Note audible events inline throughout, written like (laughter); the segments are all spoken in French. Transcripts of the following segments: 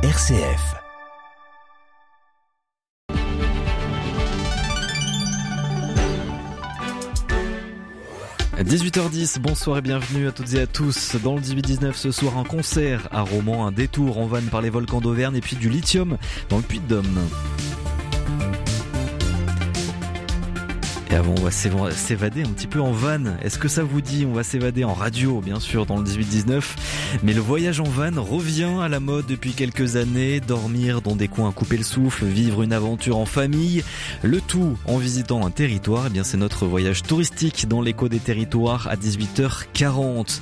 RCF. À 18h10, bonsoir et bienvenue à toutes et à tous. Dans le 18-19 ce soir, un concert à Romans, un détour en vanne par les volcans d'Auvergne et puis du lithium dans le Puy-de-Dôme. Et avant, on va s'évader un petit peu en van. Est-ce que ça vous dit On va s'évader en radio, bien sûr, dans le 18-19. Mais le voyage en van revient à la mode depuis quelques années. Dormir dans des coins à couper le souffle, vivre une aventure en famille. Le tout en visitant un territoire. Eh bien, c'est notre voyage touristique dans l'écho des territoires à 18h40.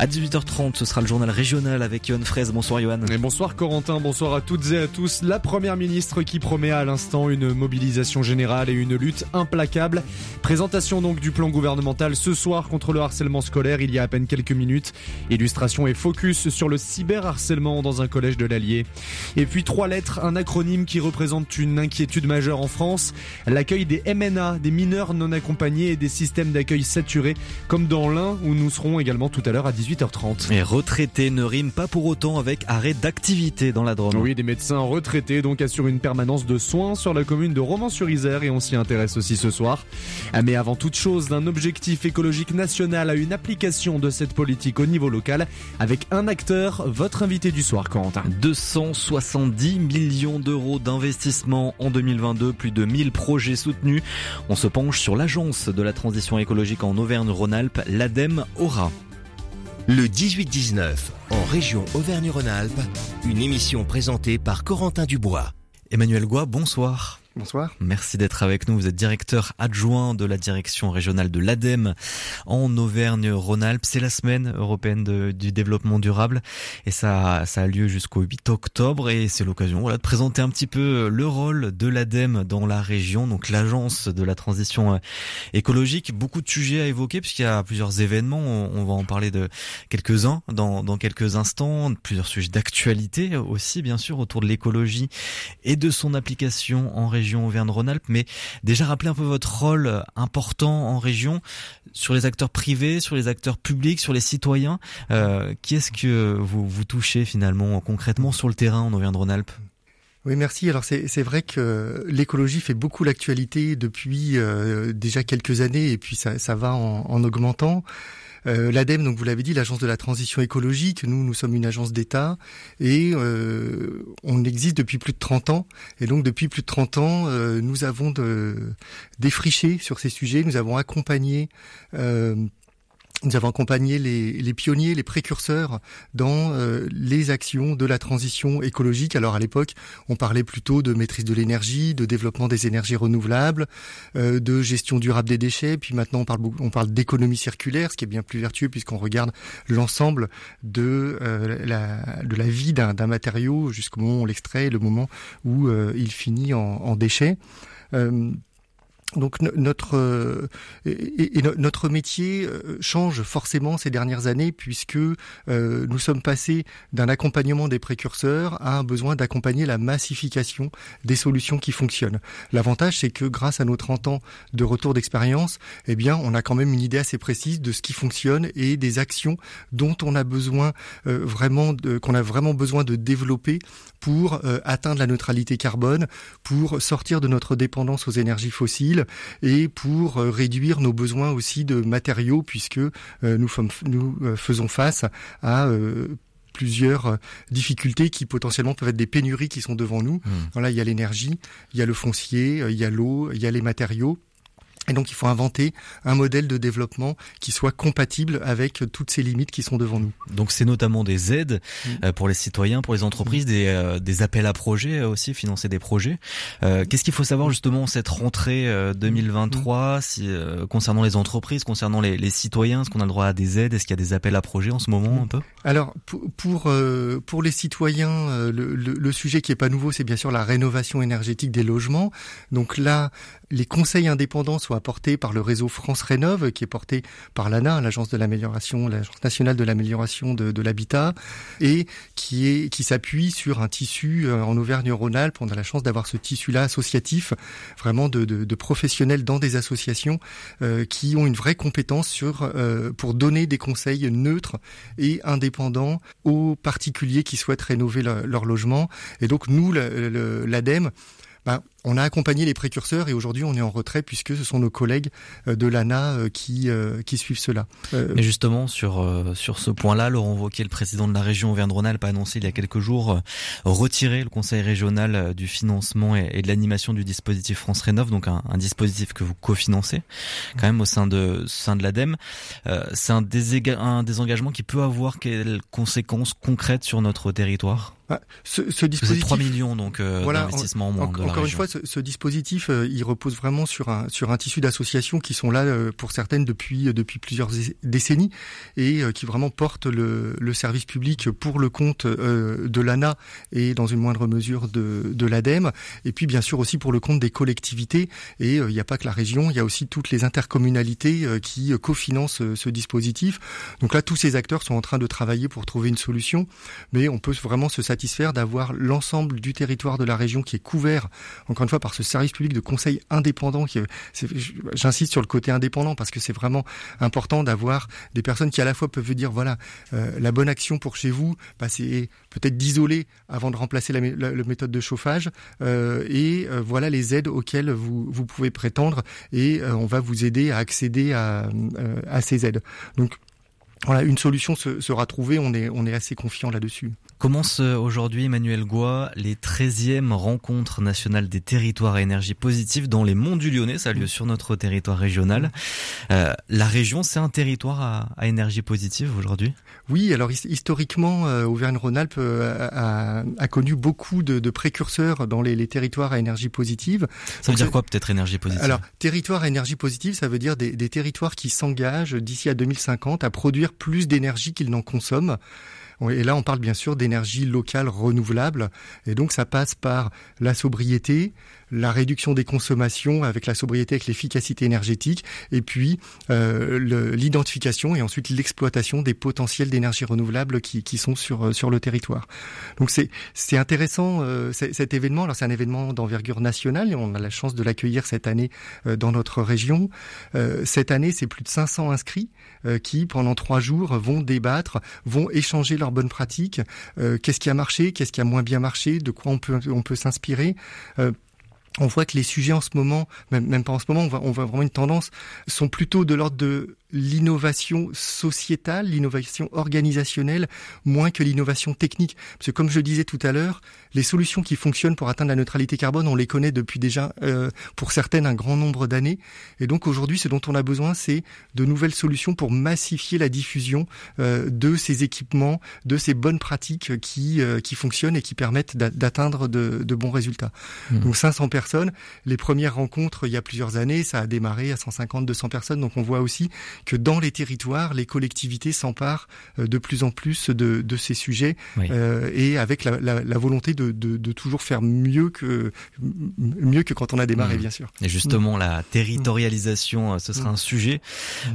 À 18h30, ce sera le journal régional avec Johan Fraise. Bonsoir Johan. Et bonsoir Corentin, bonsoir à toutes et à tous. La première ministre qui promet à l'instant une mobilisation générale et une lutte implacable Présentation donc du plan gouvernemental ce soir contre le harcèlement scolaire il y a à peine quelques minutes. Illustration et focus sur le cyberharcèlement dans un collège de l'Allier. Et puis trois lettres, un acronyme qui représente une inquiétude majeure en France, l'accueil des MNA, des mineurs non accompagnés et des systèmes d'accueil saturés, comme dans l'un où nous serons également tout à l'heure à 18h30. Et retraités ne rime pas pour autant avec arrêt d'activité dans la Drôme. Oui, des médecins retraités donc assurent une permanence de soins sur la commune de Romans-sur-Isère et on s'y intéresse aussi ce soir. Ah, mais avant toute chose, d'un objectif écologique national à une application de cette politique au niveau local, avec un acteur, votre invité du soir, Quentin. 270 millions d'euros d'investissement en 2022, plus de 1000 projets soutenus. On se penche sur l'agence de la transition écologique en Auvergne-Rhône-Alpes, l'ADEME Aura. Le 18-19, en région Auvergne-Rhône-Alpes, une émission présentée par Corentin Dubois. Emmanuel Goua, bonsoir. Bonsoir. Merci d'être avec nous. Vous êtes directeur adjoint de la direction régionale de l'ADEME en Auvergne-Rhône-Alpes. C'est la semaine européenne du développement durable et ça, ça a lieu jusqu'au 8 octobre et c'est l'occasion voilà, de présenter un petit peu le rôle de l'ADEME dans la région, donc l'agence de la transition euh, écologique. Beaucoup de sujets à évoquer puisqu'il y a plusieurs événements. On, va en parler de quelques-uns dans, dans quelques instants. Plusieurs sujets d'actualité aussi, bien sûr, autour de l'écologie et de son application en région Auvergne-Rhône-Alpes, mais déjà rappeler un peu votre rôle important en région sur les acteurs privés, sur les acteurs publics, sur les citoyens. Euh, qui est-ce que vous, touchez finalement concrètement sur le terrain en Auvergne-Rhône-Alpes? Oui, merci. Alors c'est vrai que l'écologie fait beaucoup l'actualité depuis euh, déjà quelques années et puis ça, va en augmentant. Euh, L'ADEME, donc vous l'avez dit, l'agence de la transition écologique, nous, nous sommes une agence d'État et euh, on existe depuis plus de 30 ans. Et donc depuis plus de 30 ans, euh, nous avons défriché sur ces sujets, nous avons accompagné nous avons accompagné les, les, pionniers, les précurseurs dans euh, les actions de la transition écologique. Alors à l'époque, on parlait plutôt de maîtrise de l'énergie, de développement des énergies renouvelables, euh, de gestion durable des déchets. Puis maintenant, on parle, on parle d'économie circulaire, ce qui est bien plus vertueux puisqu'on regarde l'ensemble de, euh, la, de la vie d'un matériau jusqu'au moment où on l'extrait, le moment où il finit en, en déchets donc notre euh, et, notre métier euh, change forcément ces dernières années puisque euh, nous sommes passés d'un accompagnement des précurseurs à un besoin d'accompagner la massification des solutions qui fonctionnent. L'avantage c'est que grâce à nos 30 ans de retour d'expérience, eh bien on a quand même une idée assez précise de ce qui fonctionne et des actions dont on a besoin vraiment qu'on a vraiment besoin de développer pour atteindre la neutralité carbone, pour sortir de notre dépendance aux énergies fossiles et pour euh, réduire nos besoins aussi de matériaux puisque euh, nous, nous euh, faisons face à plusieurs difficultés qui potentiellement peuvent être des pénuries qui sont devant nous. Mmh. Voilà, il y a l'énergie, il y a le foncier, il y a l'eau, il y a les matériaux. Et donc il faut inventer un modèle de développement qui soit compatible avec toutes ces limites qui sont devant nous. Donc c'est notamment des aides mm. euh, pour les citoyens, pour les entreprises, mm. des, euh, des, appels à projets euh, aussi, financer des projets. Qu'est-ce qu'il faut savoir justement cette rentrée 2023 mm. si, concernant les entreprises, concernant les, les citoyens Est-ce qu'on a le droit à des aides? Est-ce qu'il y a des appels à projets en ce moment un peu? Alors pour, pour, pour les citoyens, le, le, le, sujet qui est pas nouveau, c'est bien sûr la rénovation énergétique des logements. Donc là, les conseils indépendants sont apportés par le réseau France Rénove, qui est porté par l'ANA, l'agence de l'amélioration, l'agence nationale de l'amélioration de, l'habitat, et qui est qui s'appuie sur un tissu euh, en Auvergne-Rhône-Alpes. On a la chance d'avoir ce tissu-là associatif, vraiment de, de, professionnels dans des associations euh, qui ont une vraie compétence sur euh, pour donner des conseils neutres et indépendants aux particuliers qui souhaitent rénover leur, logement. Et donc nous, l'ADEME, ben, on a accompagné les précurseurs et aujourd'hui on est en retrait puisque ce sont nos collègues euh, de l'ANA euh, qui, euh, qui suivent cela. Mais justement sur, sur ce point-là, Laurent Wauquiez, le président de la région Auvergne-Rhône-Alpes, a annoncé il y a quelques jours retirer le conseil régional du financement et, de l'animation du dispositif France Rénov, donc un, dispositif que vous cofinancez quand même au sein de, sein de l'ADEME. C'est un, un désengagement qui peut avoir quelles conséquences concrètes sur notre territoire? Bah, ce, ce dispositif, 3 millions donc euh, d'investissement en moins. de la encore une fois, ce, dispositif, euh, il repose vraiment sur un sur un tissu d'associations qui sont là euh, pour certaines depuis depuis plusieurs décennies et qui vraiment portent le, le service public pour le compte de l'ANA et dans une moindre mesure de de l'ADEME. Et puis bien sûr aussi pour le compte des collectivités. Et il n'y a pas que la région, il y a aussi toutes les intercommunalités qui cofinancent ce dispositif. Donc là, tous ces acteurs sont en train de travailler pour trouver une solution, mais on peut vraiment se satisfaire d'avoir l'ensemble du territoire de la région qui est couvert, encore une fois, par ce service public de conseil indépendant. Qui, j'insiste sur le côté indépendant parce que c'est vraiment important d'avoir des personnes qui à la fois peuvent dire voilà euh, la bonne action pour chez vous, bah, c'est peut-être d'isoler avant de remplacer la, méthode de chauffage euh, et euh, voilà les aides auxquelles vous, vous pouvez prétendre et on va vous aider à accéder à, à ces aides. Donc voilà, une solution sera trouvée, on est, on est assez confiant là-dessus. Commence euh, aujourd'hui, Emmanuel Goua, les 13e rencontres nationales des territoires à énergie positive dans les monts du Lyonnais. Ça a lieu sur notre territoire régional. Euh, la région, c'est un territoire à, énergie positive aujourd'hui? Oui, alors historiquement, euh, Auvergne-Rhône-Alpes a, connu beaucoup de, précurseurs dans les, territoires à énergie positive. Ça veut dire quoi peut-être énergie positive? Alors, territoire à énergie positive, ça veut dire des, des territoires qui s'engagent d'ici à 2050 à produire plus d'énergie qu'ils n'en consomment. Et là, on parle bien sûr d'énergie locale renouvelable. Et donc, ça passe par la sobriété, la réduction des consommations avec la sobriété, avec l'efficacité énergétique, et puis euh, l'identification et ensuite l'exploitation des potentiels d'énergie renouvelable qui, qui, sont sur euh, sur le territoire. Donc c'est intéressant euh, cet événement. Alors c'est un événement d'envergure nationale et on a la chance de l'accueillir cette année euh, dans notre région. Euh, cette année, c'est plus de 500 inscrits qui pendant trois jours vont débattre, vont échanger leurs bonnes pratiques. qu'est-ce qui a marché, qu'est-ce qui a moins bien marché, de quoi on peut on peut s'inspirer on voit que les sujets en ce moment, même, pas en ce moment, on voit vraiment une tendance, sont plutôt de l'ordre de l'innovation sociétale, l'innovation organisationnelle, moins que l'innovation technique. Parce que comme je disais tout à l'heure, les solutions qui fonctionnent pour atteindre la neutralité carbone, on les connaît depuis déjà, euh, pour certaines, un grand nombre d'années. Et donc aujourd'hui, ce dont on a besoin, c'est de nouvelles solutions pour massifier la diffusion euh, de ces équipements, de ces bonnes pratiques qui, euh, qui fonctionnent et qui permettent d'atteindre de, de, bons résultats. Mmh. Donc 500 personnes. Les premières rencontres, il y a plusieurs années, ça a démarré à 150, 200 personnes. Donc on voit aussi que dans les territoires, les collectivités s'emparent euh, de plus en plus de, de ces sujets euh, et avec la, la, la volonté de, de, de, toujours faire mieux que mieux que quand on a démarré, mmh. bien sûr. Et justement, mmh. la territorialisation, euh, ce sera mmh. un sujet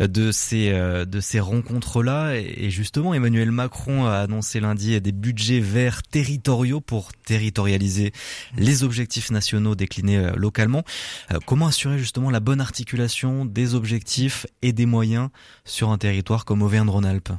euh, de ces de ces rencontres-là. Et justement, Emmanuel Macron a annoncé lundi des budgets verts territoriaux pour territorialiser les objectifs nationaux déclinés localement. Comment assurer justement la bonne articulation des objectifs et des moyens sur un territoire comme Auvergne-Rhône-Alpes.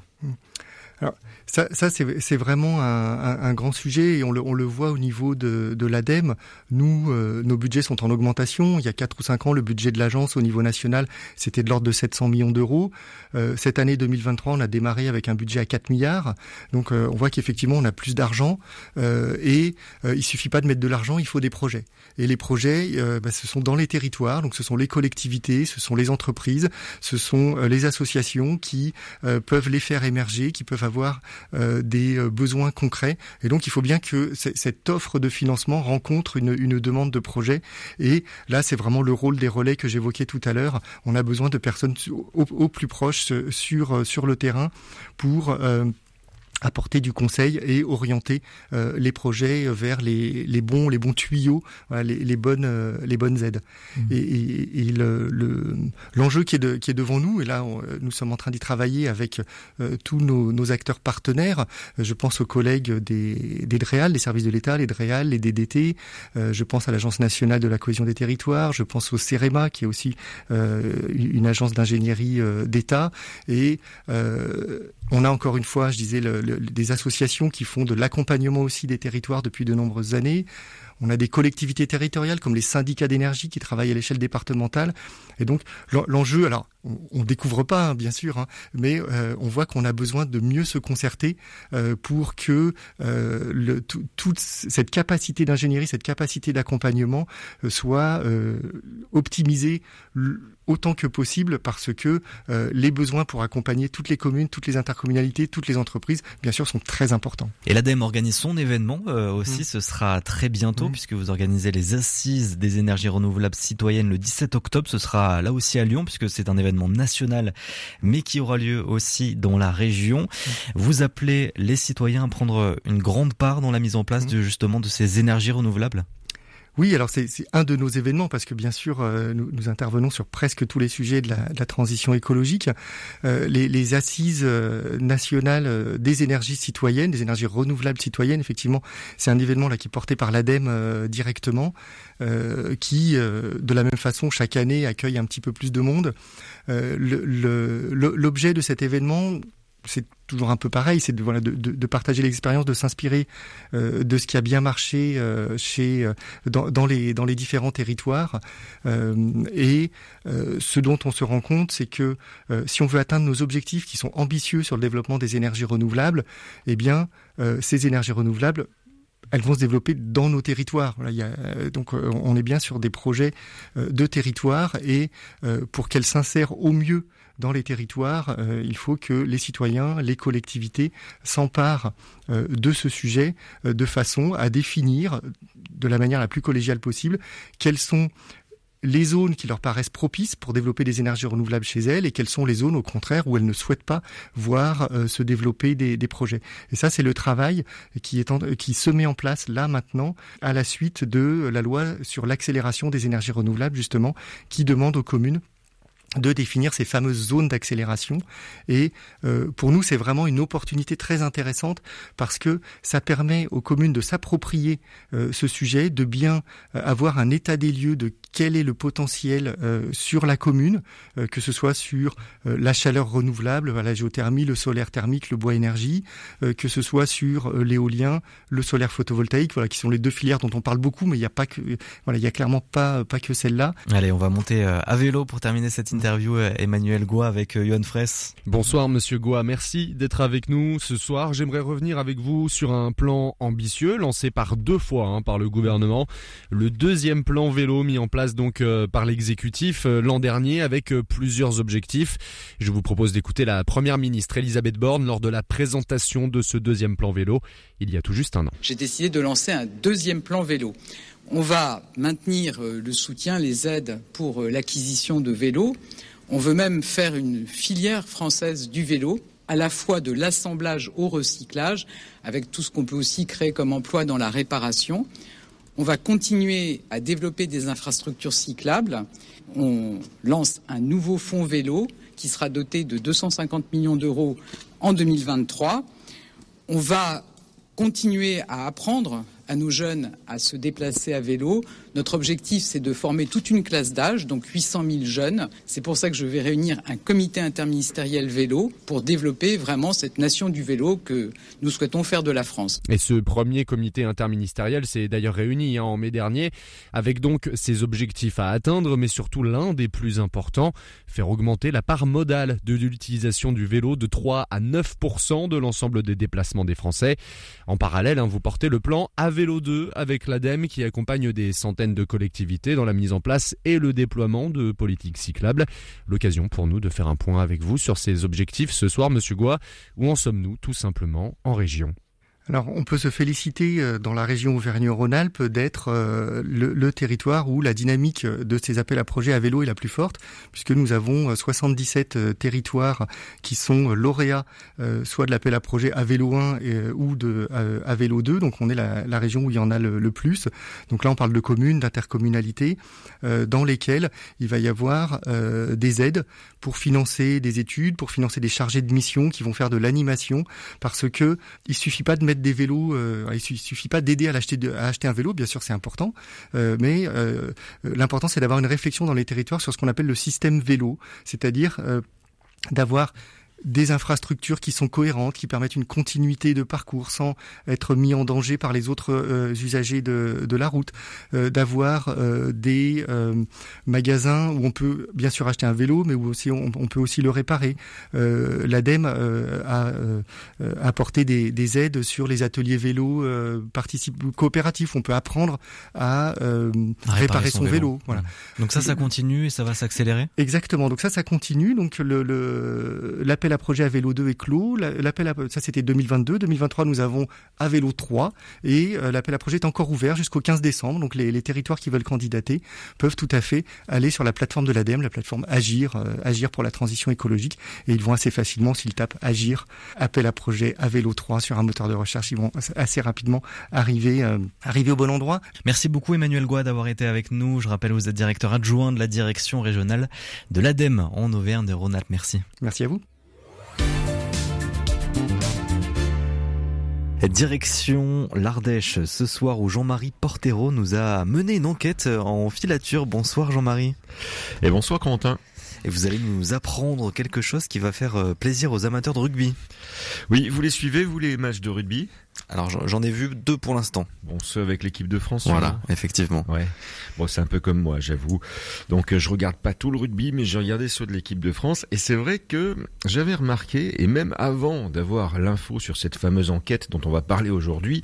Alors, ça, ça c'est vraiment un, un, grand sujet et on le, on le voit au niveau de, de l'ADEME. Nous, euh, nos budgets sont en augmentation. Il y a 4 ou 5 ans, le budget de l'agence au niveau national, c'était de l'ordre de 700 millions d'euros. Euh, cette année 2023, on a démarré avec un budget à 4 milliards. Donc euh, on voit qu'effectivement, on a plus d'argent et il suffit pas de mettre de l'argent, il faut des projets. Et les projets, bah, ce sont dans les territoires, donc ce sont les collectivités, ce sont les entreprises, ce sont les associations qui peuvent les faire émerger, qui peuvent avoir euh, des euh, besoins concrets. Et donc, il faut bien que cette offre de financement rencontre une, demande de projet. Et là, c'est vraiment le rôle des relais que j'évoquais tout à l'heure. On a besoin de personnes au, plus proche sur sur le terrain pour euh, apporter du conseil et orienter euh, les projets vers les, les, bons les bons tuyaux, les, les, bonnes euh, les bonnes aides. Mmh. Et, et, et le, l'enjeu qui est de, qui est devant nous et là nous sommes en train d'y travailler avec euh, tous nos, nos, acteurs partenaires. Je pense aux collègues des des DREAL, des services de l'État, les DREAL, les DDT. je pense à l'Agence nationale de la cohésion des territoires. Je pense au CEREMA qui est aussi une agence d'ingénierie d'État et on a encore une fois, je disais, le, des associations qui font de l'accompagnement aussi des territoires depuis de nombreuses années. On a des collectivités territoriales comme les syndicats d'énergie qui travaillent à l'échelle départementale. Et donc l'enjeu, alors on, ne découvre pas hein, bien sûr, hein, mais euh, on voit qu'on a besoin de mieux se concerter euh, pour que euh, le, toute cette capacité d'ingénierie, cette capacité d'accompagnement soit optimisée autant que possible parce que les besoins pour accompagner toutes les communes, toutes les intercommunalités, toutes les entreprises, bien sûr, sont très importants. Et l'ADEME organise son événement aussi, mmh. ce sera très bientôt puisque vous organisez les assises des énergies renouvelables citoyennes le 17 octobre. Ce sera là aussi à Lyon puisque c'est un événement national mais qui aura lieu aussi dans la région. Vous appelez les citoyens à prendre une grande part dans la mise en place de, justement de ces énergies renouvelables? Oui, alors c'est un de nos événements parce que bien sûr euh, nous, intervenons sur presque tous les sujets de la, transition écologique. Euh, les, assises euh, nationales des énergies citoyennes, des énergies renouvelables citoyennes, effectivement, c'est un événement là qui est porté par l'ADEME directement, qui de la même façon chaque année accueille un petit peu plus de monde. L'objet de cet événement, c'est toujours un peu pareil, c'est de, partager l'expérience, de s'inspirer euh, de ce qui a bien marché euh, chez euh, dans, les dans les différents territoires. et ce dont on se rend compte, c'est que si on veut atteindre nos objectifs qui sont ambitieux sur le développement des énergies renouvelables, eh bien ces énergies renouvelables elles vont se développer dans nos territoires. Donc on est bien sur des projets de territoire et pour qu'elles s'insèrent au mieux dans les territoires, euh, il faut que les citoyens, les collectivités s'emparent euh, de ce sujet euh, de façon à définir de la manière la plus collégiale possible quelles sont les zones qui leur paraissent propices pour développer des énergies renouvelables chez elles et quelles sont les zones au contraire où elles ne souhaitent pas voir se développer des, projets. Et ça, c'est le travail qui se met en place là maintenant à la suite de la loi sur l'accélération des énergies renouvelables justement qui demande aux communes de définir ces fameuses zones d'accélération. Et euh, pour nous, c'est vraiment une opportunité très intéressante parce que ça permet aux communes de s'approprier euh, ce sujet, de bien euh, avoir un état des lieux de quel est le potentiel sur la commune, que ce soit sur la chaleur renouvelable, la géothermie, le solaire thermique, le bois énergie, que ce soit sur l'éolien, le solaire photovoltaïque, voilà, qui sont les deux filières dont on parle beaucoup, mais il n'y a pas que, voilà, il y a clairement pas pas que celle-là. Allez, on va monter à vélo pour terminer cette interview euh, Emmanuel Goua avec euh, Johan Fraisse. Bonsoir Monsieur Goua, merci d'être avec nous ce soir. J'aimerais revenir avec vous sur un plan ambitieux lancé par deux fois hein, par le gouvernement. Le deuxième plan vélo mis en place donc euh, par l'exécutif l'an dernier avec plusieurs objectifs. Je vous propose d'écouter la première ministre Elisabeth Borne lors de la présentation de ce deuxième plan vélo il y a tout juste un an. J'ai décidé de lancer un deuxième plan vélo. On va maintenir euh, le soutien, les aides pour euh, l'acquisition de vélos. On veut même faire une filière française du vélo, à la fois de l'assemblage au recyclage, avec tout ce qu'on peut aussi créer comme emploi dans la réparation. On va continuer à développer des infrastructures cyclables. On lance un nouveau fonds vélo qui sera doté de 250 millions d'euros en 2023. On va continuer à apprendre à nos jeunes à se déplacer à vélo. Notre objectif, c'est de former toute une classe d'âge, donc 800 000 jeunes. C'est pour ça que je vais réunir un comité interministériel vélo pour développer vraiment cette nation du vélo que nous souhaitons faire de la France. Et ce premier comité interministériel s'est d'ailleurs réuni hein, en mai dernier, avec donc ses objectifs à atteindre, mais surtout l'un des plus importants, faire augmenter la part modale de l'utilisation du vélo de 3 à 9 de l'ensemble des déplacements des Français. En parallèle, hein, vous portez le plan Vélo 2 avec l'ADEME qui accompagne des centaines de collectivités dans la mise en place et le déploiement de politiques cyclables. L'occasion pour nous de faire un point avec vous sur ces objectifs ce soir, Monsieur Goua. Où en sommes-nous tout simplement en région? Alors, on peut se féliciter euh, dans la région Auvergne-Rhône-Alpes d'être euh, le, territoire où la dynamique de ces appels à projets à vélo est la plus forte, puisque nous avons 77 euh, territoires qui sont lauréats, soit de l'appel à projet à vélo 1 ou de à vélo 2. Donc, on est la, région où il y en a le, plus. Donc là, on parle de communes, d'intercommunalités, dans lesquelles il va y avoir des aides pour financer des études, pour financer des chargés de mission qui vont faire de l'animation, parce que il suffit pas de mettre des vélos. Euh, il suffit pas d'aider à, acheter, à acheter un vélo, bien sûr, c'est important, euh, mais euh, l'important c'est d'avoir une réflexion dans les territoires sur ce qu'on appelle le système vélo, c'est-à-dire d'avoir des infrastructures qui sont cohérentes, qui permettent une continuité de parcours sans être mis en danger par les autres euh, usagers de, de, la route, euh, d'avoir euh, des magasins où on peut bien sûr acheter un vélo, mais où aussi on, on peut aussi le réparer. L'ADEME a apporté des, des, aides sur les ateliers vélo coopératifs. On peut apprendre à, réparer, son, vélo. Voilà. Donc ça, ça continue et ça va s'accélérer? Exactement. Donc ça, ça continue. Donc le l'appel à projet à vélo 2 est clos. L'appel à ça c'était 2022. 2023, nous avons à vélo 3 et euh, l'appel à projet est encore ouvert jusqu'au 15 décembre. Donc les, les, territoires qui veulent candidater peuvent tout à fait aller sur la plateforme de l'ADEME, la plateforme Agir, euh, Agir pour la transition écologique, et ils vont assez facilement s'ils tapent Agir, appel à projet à vélo 3 sur un moteur de recherche, ils vont assez rapidement arriver euh, arriver au bon endroit. Merci beaucoup Emmanuel Goua d'avoir été avec nous. Je rappelle vous êtes directeur adjoint de la direction régionale de l'ADEME en Auvergne-Rhône-Alpes. Merci. Merci à vous. Direction l'Ardèche ce soir où Jean-Marie Portero nous a mené une enquête en filature. Bonsoir Jean-Marie. Et bonsoir Quentin et vous allez nous apprendre quelque chose qui va faire euh, plaisir aux amateurs de rugby. Oui, vous les suivez, vous, les matchs de rugby? Alors j'en ai vu deux pour l'instant. Bon, ceux avec l'équipe de France. Voilà, effectivement. Ouais. Bon, c'est un peu comme moi, j'avoue. Donc euh, je regarde pas tout le rugby, mais j'ai regardé ceux de l'équipe de France. Et c'est vrai que j'avais remarqué, et même avant d'avoir l'info sur cette fameuse enquête dont on va parler aujourd'hui,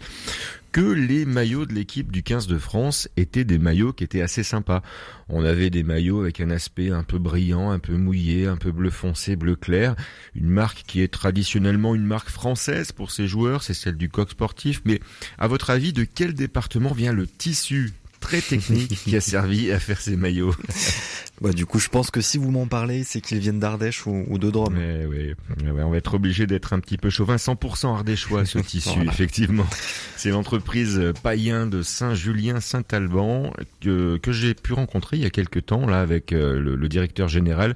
que les maillots de l'équipe du 15 de France étaient des maillots qui étaient assez sympas. On avait des maillots avec un aspect un peu brillant, un peu mouillé, un peu bleu foncé, bleu clair. Une marque qui est traditionnellement une marque française pour ses joueurs, c'est celle du coq sportif. Mais à votre avis, de quel département vient le tissu très technique qui a (laughs) servi à faire ces maillots? Bah, du coup, je pense que si vous m'en parlez, c'est qu'ils viennent d'Ardèche ou, de Drôme. Mais oui, on va être obligé d'être un petit peu chauvin. 100% ardéchois ce tissu, (laughs) (laughs) effectivement. C'est l'entreprise païen de Saint-Julien-Saint-Alban que, que j'ai pu rencontrer il y a quelques temps là avec euh, le directeur général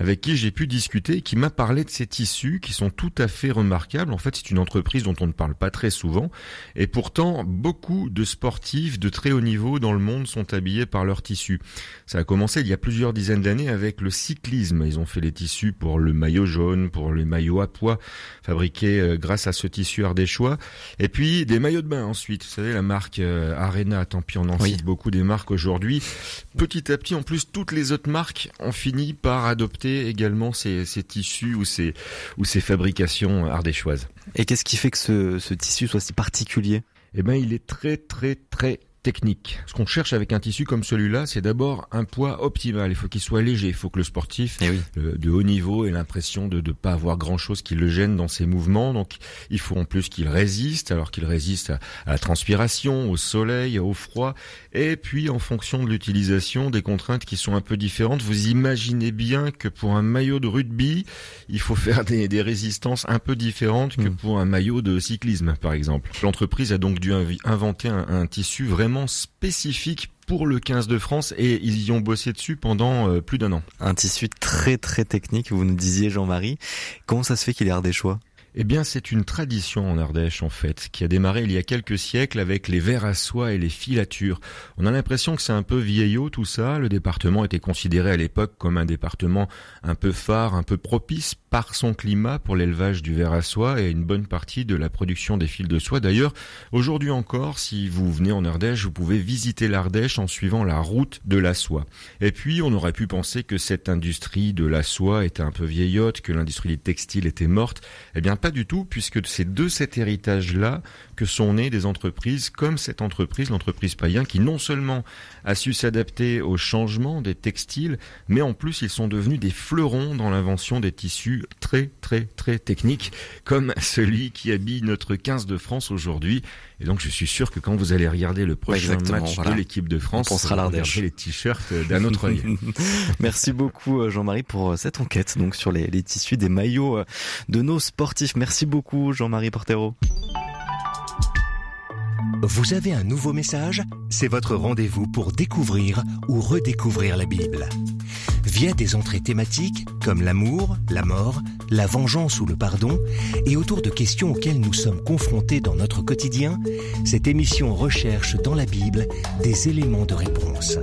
avec qui j'ai pu discuter et qui m'a parlé de ces tissus qui sont tout à fait remarquables. En fait, c'est une entreprise dont on ne parle pas très souvent et pourtant beaucoup de sportifs de très haut niveau dans le monde sont habillés par leurs tissus. Ça a commencé il y a plusieurs dizaines d'années avec le cyclisme. Ils ont fait les tissus pour le maillot jaune, pour les maillots à poids fabriqués euh, grâce à ce tissu ardéchois et puis des maillots de bain ensuite. Vous savez la marque euh, Arena, tant pis on en cite beaucoup des marques aujourd'hui. Petit à petit en plus toutes les autres marques ont fini par adopter également ces, tissus ou ces, ou ces fabrications ardéchoises. Et qu'est-ce qui fait que ce, ce tissu soit si particulier? Eh ben, il est très très très technique. Ce qu'on cherche avec un tissu comme celui-là, c'est d'abord un poids optimal. Il faut qu'il soit léger. Il faut que le sportif eh euh, de haut niveau ait l'impression de ne pas avoir grand-chose qui le gêne dans ses mouvements. Donc, il faut en plus qu'il résiste, alors qu'il résiste à, la transpiration, au soleil, au froid. Et puis, en fonction de l'utilisation, des contraintes qui sont un peu différentes. Vous imaginez bien que pour un maillot de rugby, il faut faire des, résistances un peu différentes que hmm. pour un maillot de cyclisme, par exemple. L'entreprise a donc dû inventer un, un tissu vraiment spécifique pour le 15 de France et ils y ont bossé dessus pendant euh, plus d'un an. Un tissu très très technique, vous nous disiez Jean-Marie. Comment ça se fait qu'il est ardéchois eh bien, c'est une tradition en Ardèche, en fait, qui a démarré il y a quelques siècles avec les verres à soie et les filatures. On a l'impression que c'est un peu vieillot tout ça. Le département était considéré à l'époque comme un département un peu phare, un peu propice par son climat pour l'élevage du verre à soie et une bonne partie de la production des fils de soie. D'ailleurs, aujourd'hui encore, si vous venez en Ardèche, vous pouvez visiter l'Ardèche en suivant la route de la soie. Et puis, on aurait pu penser que cette industrie de la soie était un peu vieillotte, que l'industrie du textile était morte. Eh bien, pas du tout, puisque c'est de cet héritage-là que sont nées des entreprises comme cette entreprise, l'entreprise païen, qui non seulement a su s'adapter au changement des textiles, mais en plus ils sont devenus des fleurons dans l'invention des tissus très très très techniques, comme (laughs) celui qui habille notre 15 de France aujourd'hui. Et donc je suis sûr que quand vous allez regarder le prochain match de l'équipe de France, on sera vous regarderez les t-shirts d'un autre œil. (laughs) Merci beaucoup euh, Jean-Marie pour euh, cette enquête donc sur les, les tissus des maillots euh, de nos sportifs. Merci beaucoup Jean-Marie Portero. Vous avez un nouveau message? C'est votre rendez-vous pour découvrir ou redécouvrir la Bible. Via des entrées thématiques comme l'amour, la mort, la vengeance ou le pardon, et autour de questions auxquelles nous sommes confrontés dans notre quotidien, cette émission recherche dans la Bible des éléments de réponse.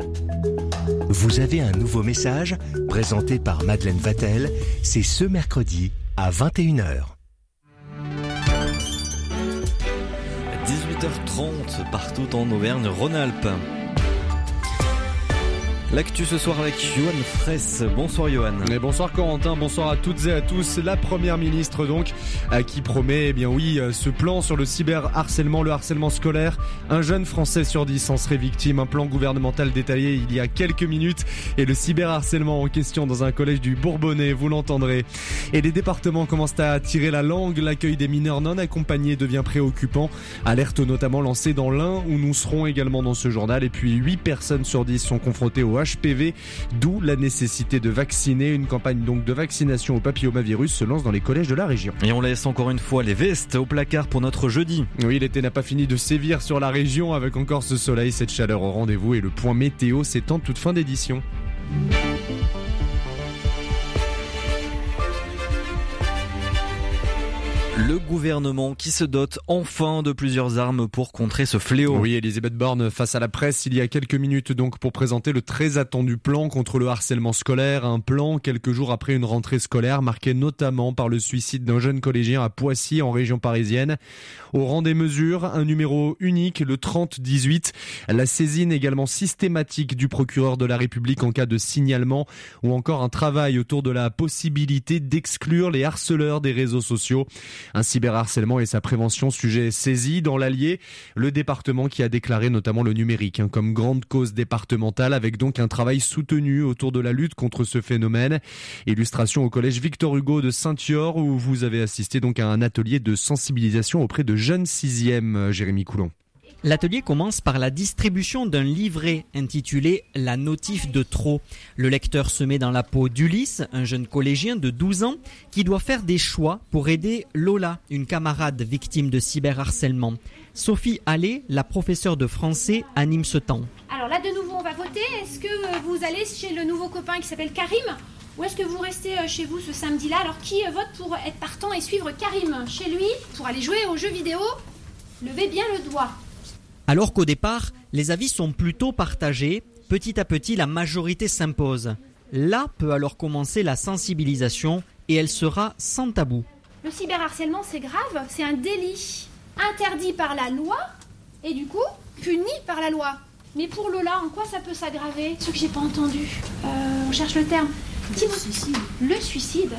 Vous avez un nouveau message présenté par Madeleine Vatel, c'est ce mercredi à 21h. 18h30 partout en Auvergne-Rhône-Alpes. L'actu ce soir avec Johan Fraisse. Bonsoir Johan. Et bonsoir Corentin, bonsoir à toutes et à tous. La première ministre donc qui promet, eh bien oui, euh, ce plan sur le cyberharcèlement, le harcèlement scolaire. Un jeune Français sur dix en serait victime. Un plan gouvernemental détaillé il y a quelques minutes. Et le cyberharcèlement en question dans un collège du Bourbonnais, vous l'entendrez. Et les départements commencent à tirer la langue. L'accueil des mineurs non accompagnés devient préoccupant. Alerte notamment lancée dans l'Ain où nous serons également dans ce journal. Et puis 8 personnes sur 10 sont confrontées au HPV, d'où la nécessité de vacciner. Une campagne donc de vaccination au papillomavirus se lance dans les collèges de la région. Et on laisse encore une fois les vestes au placard pour notre jeudi. Oui, l'été n'a pas fini de sévir sur la région avec encore ce soleil, cette chaleur au rendez-vous et le point météo s'étend toute fin d'édition. Le gouvernement qui se dote enfin de plusieurs armes pour contrer ce fléau. Oui, Elisabeth Borne face à la presse il y a quelques minutes donc pour présenter le très attendu plan contre le harcèlement scolaire. Un plan quelques jours après une rentrée scolaire marquée notamment par le suicide d'un jeune collégien à Poissy en région parisienne. Au rang des mesures, un numéro unique, le 3018, la saisine également systématique du procureur de la République en cas de signalement ou encore un travail autour de la possibilité d'exclure les harceleurs des réseaux sociaux. Un cyberharcèlement et sa prévention, sujet saisi dans l'Allier, le département qui a déclaré notamment le numérique hein, comme grande cause départementale avec donc un travail soutenu autour de la lutte contre ce phénomène. Illustration au collège Victor Hugo de Saint-Yor où vous avez assisté donc à un atelier de sensibilisation auprès de jeunes sixièmes, Jérémy Coulon. L'atelier commence par la distribution d'un livret intitulé La notif de trop. Le lecteur se met dans la peau d'Ulysse, un jeune collégien de 12 ans qui doit faire des choix pour aider Lola, une camarade victime de cyberharcèlement. Sophie Allais, la professeure de français, anime ce temps. Alors là de nouveau on va voter. Est-ce que vous allez chez le nouveau copain qui s'appelle Karim ou est-ce que vous restez euh, chez vous ce samedi-là? Alors qui euh, vote pour être partant et suivre Karim? Chez lui pour aller jouer aux jeux vidéo Levez bien le doigt. Alors qu'au départ, les avis sont plutôt partagés, petit à petit la majorité s'impose. Là peut alors commencer la sensibilisation et elle sera sans tabou. Le cyberharcèlement c'est grave, c'est un délit interdit par la loi et du coup puni par la loi. Mais pour Lola, en quoi ça peut s'aggraver? Ce que j'ai pas entendu. Euh, on cherche le terme. Le suicide. Le suicide.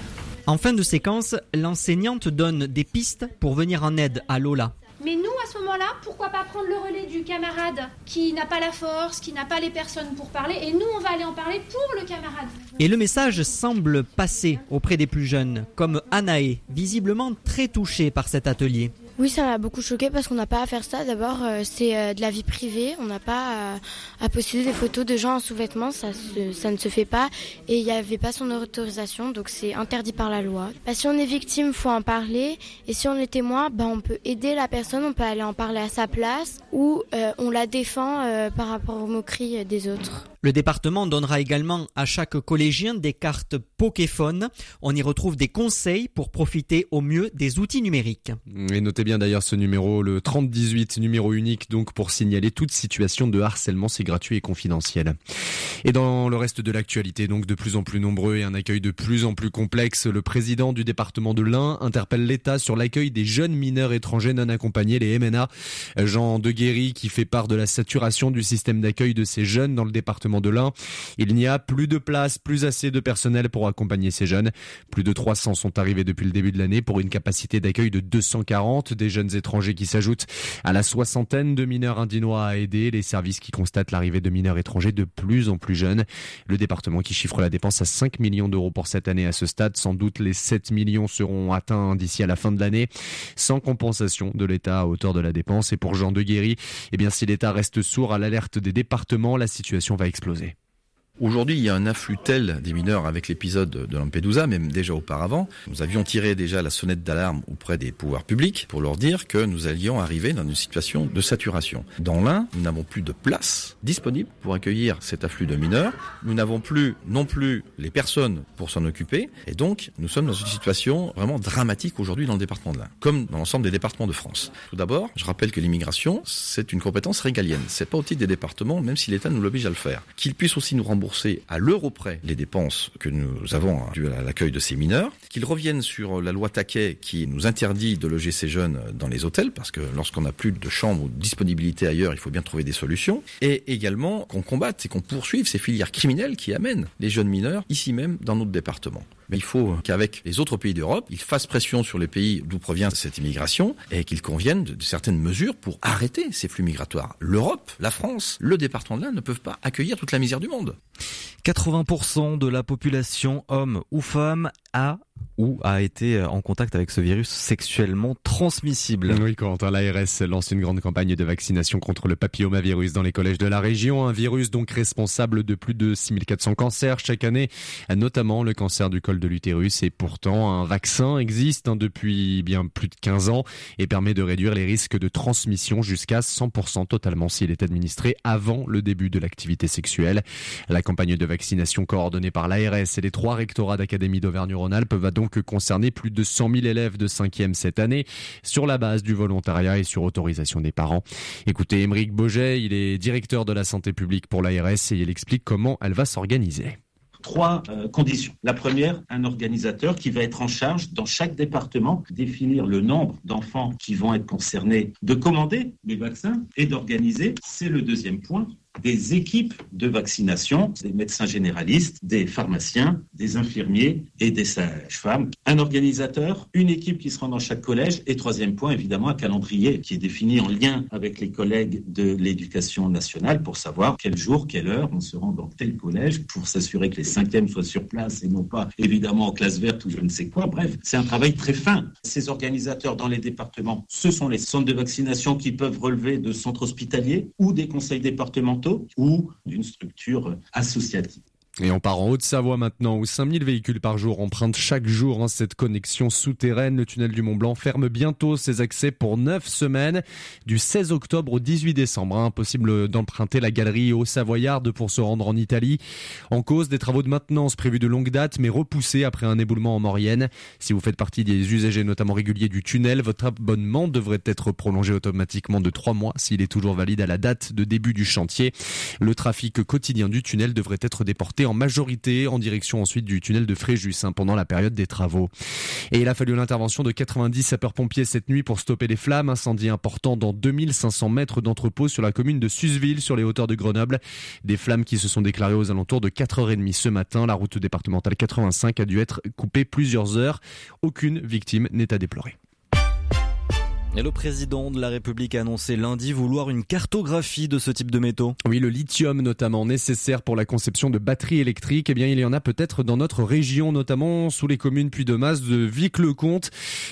En fin de séquence, l'enseignante donne des pistes pour venir en aide à Lola. Mais nous, à ce moment-là, pourquoi pas prendre le relais du camarade qui n'a pas la force, qui n'a pas les personnes pour parler, et nous, on va aller en parler pour le camarade. Et le message semble passer auprès des plus jeunes, comme Anaé, visiblement très touchée par cet atelier. Oui, ça m'a beaucoup choqué parce qu'on n'a pas à faire ça. D'abord, euh, c'est euh, de la vie privée. On n'a pas à, à posséder des photos de gens en sous-vêtements. Ça, se- ça ne se fait pas. Et il n'y avait pas son autorisation, donc c'est interdit par la loi. Bah, si on est victime, faut en parler. Et si on est témoin, bah, on peut aider la personne. On peut aller en parler à sa place ou euh, on la défend euh, par rapport aux moqueries des autres. Le département donnera également à chaque collégien des cartes Poképhone. On y retrouve des conseils pour profiter au mieux des outils numériques. Et notez bien d'ailleurs ce numéro, le 3018, numéro unique donc pour signaler toute situation de harcèlement, c'est gratuit et confidentiel. Et dans le reste de l'actualité, donc de plus en plus nombreux et un accueil de plus en plus complexe, le président du département de l'Ain interpelle l'État sur l'accueil des jeunes mineurs étrangers non accompagnés, les MNA. Jean Deguéry qui fait part de la saturation du système d'accueil de ces jeunes dans le département de l'Ain. Il n'y a plus de place, plus assez de personnel pour accompagner ces jeunes. Plus de 300 sont arrivés depuis le début de l'année pour une capacité d'accueil de 240 des jeunes étrangers qui s'ajoutent à la soixantaine de mineurs indinois à aider, les services qui constatent l'arrivée de mineurs étrangers de plus en plus jeunes. Le département qui chiffre la dépense à 5 millions d'euros pour cette année à ce stade. Sans doute les 7 millions seront atteints d'ici à la fin de l'année, sans compensation de l'État à hauteur de la dépense. Et pour Jean Deguéry, eh bien, si l'État reste sourd à l'alerte des départements, la situation va exploser. Aujourd'hui, il y a un afflux tel des mineurs avec l'épisode de Lampedusa, même déjà auparavant. Nous avions tiré déjà la sonnette d'alarme auprès des pouvoirs publics pour leur dire que nous allions arriver dans une situation de saturation. Dans l'un, nous n'avons plus de place disponible pour accueillir cet afflux de mineurs. Nous n'avons plus non plus les personnes pour s'en occuper. Et donc, nous sommes dans une situation vraiment dramatique aujourd'hui dans le département de l'Ain, comme dans l'ensemble des départements de France. Tout d'abord, je rappelle que l'immigration, c'est une compétence régalienne. C'est pas au titre des départements, même si l'État nous l'oblige à le faire. Qu'il puisse aussi nous rembourser à l'euro près les dépenses que nous avons dues à l'accueil de ces mineurs, qu'ils reviennent sur la loi Taquet qui nous interdit de loger ces jeunes dans les hôtels, parce que lorsqu'on n'a plus de chambres ou de disponibilité ailleurs, il faut bien trouver des solutions, et également qu'on combatte et qu'on poursuive ces filières criminelles qui amènent les jeunes mineurs ici même dans notre département. Mais il faut qu'avec les autres pays d'Europe, ils fassent pression sur les pays d'où provient cette immigration et qu'ils conviennent de, certaines mesures pour arrêter ces flux migratoires. L'Europe, la France, le département de l'Inde ne peuvent pas accueillir toute la misère du monde. 80% de la population, hommes ou femmes, a ou a été en contact avec ce virus sexuellement transmissible. Oui, Corentin, l'ARS lance une grande campagne de vaccination contre le papillomavirus dans les collèges de la région. Un virus donc responsable de plus de 6400 cancers chaque année, notamment le cancer du col de l'utérus. Et pourtant, un vaccin existe hein, depuis bien plus de 15 ans et permet de réduire les risques de transmission jusqu'à 100% totalement s'il est administré avant le début de l'activité sexuelle. La campagne de vaccination coordonnée par l'ARS et les trois rectorats d'Académie d'Auvergne-Rhône-Alpes va donc concerner plus de 100 000 élèves de 5e cette année sur la base du volontariat et sur autorisation des parents. Écoutez, Émeric Boget, il est directeur de la santé publique pour l'ARS et il explique comment elle va s'organiser trois euh, conditions. La première, un organisateur qui va être en charge dans chaque département définir le nombre d'enfants qui vont être concernés, de commander les vaccins et d'organiser. C'est le deuxième point des équipes de vaccination, des médecins généralistes, des pharmaciens, des infirmiers et des sages-femmes. Un organisateur, une équipe qui se rend dans chaque collège et troisième point, évidemment, un calendrier qui est défini en lien avec les collègues de l'éducation nationale pour savoir quel jour, quelle heure on se rend dans tel collège pour s'assurer que les cinquièmes soient sur place et non pas évidemment en classe verte ou je ne sais quoi. Bref, c'est un travail très fin. Ces organisateurs dans les départements, ce sont les centres de vaccination qui peuvent relever de centres hospitaliers ou des conseils départementaux ou d'une structure associative. Et on part en Haute-Savoie maintenant, où 5000 véhicules par jour empruntent chaque jour hein, cette connexion souterraine. Le tunnel du Mont Blanc ferme bientôt ses accès pour 9 semaines, du 16 octobre au 18 décembre. Hein. Impossible d'emprunter la galerie au Savoyarde pour se rendre en Italie. En cause des travaux de maintenance prévus de longue date, mais repoussés après un éboulement en Maurienne. Si vous faites partie des usagers notamment réguliers du tunnel, votre abonnement devrait être prolongé automatiquement de 3 mois s'il est toujours valide à la date de début du chantier. Le trafic quotidien du tunnel devrait être déporté en majorité en direction ensuite du tunnel de Fréjus hein, pendant la période des travaux. Et il a fallu l'intervention de 90 sapeurs-pompiers cette nuit pour stopper les flammes. Incendie important dans 2500 mètres d'entrepôt sur la commune de Susville sur les hauteurs de Grenoble. Des flammes qui se sont déclarées aux alentours de 4h30 ce matin. La route départementale 85 a dû être coupée plusieurs heures. Aucune victime n'est à déplorer. Et le président de la République a annoncé lundi vouloir une cartographie de ce type de métaux. Oui, le lithium notamment nécessaire pour la conception de batteries électriques. Eh bien, il y en a peut-être dans notre région, notamment sous les communes puis de masse de Vic-le-Comte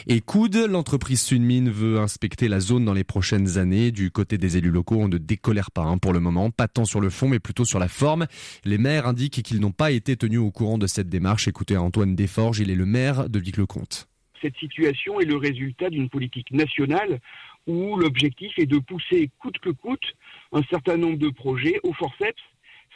et Coude. L'entreprise Sunmine veut inspecter la zone dans les prochaines années. Du côté des élus locaux, on ne décolère pas hein, pour le moment, pas tant sur le fond, mais plutôt sur la forme. Les maires indiquent qu'ils n'ont pas été tenus au courant de cette démarche. Écoutez Antoine Desforges, il est le maire de Vic-le-Comte cette situation est le résultat d'une politique nationale où l'objectif est de pousser coûte que coûte un certain nombre de projets au forceps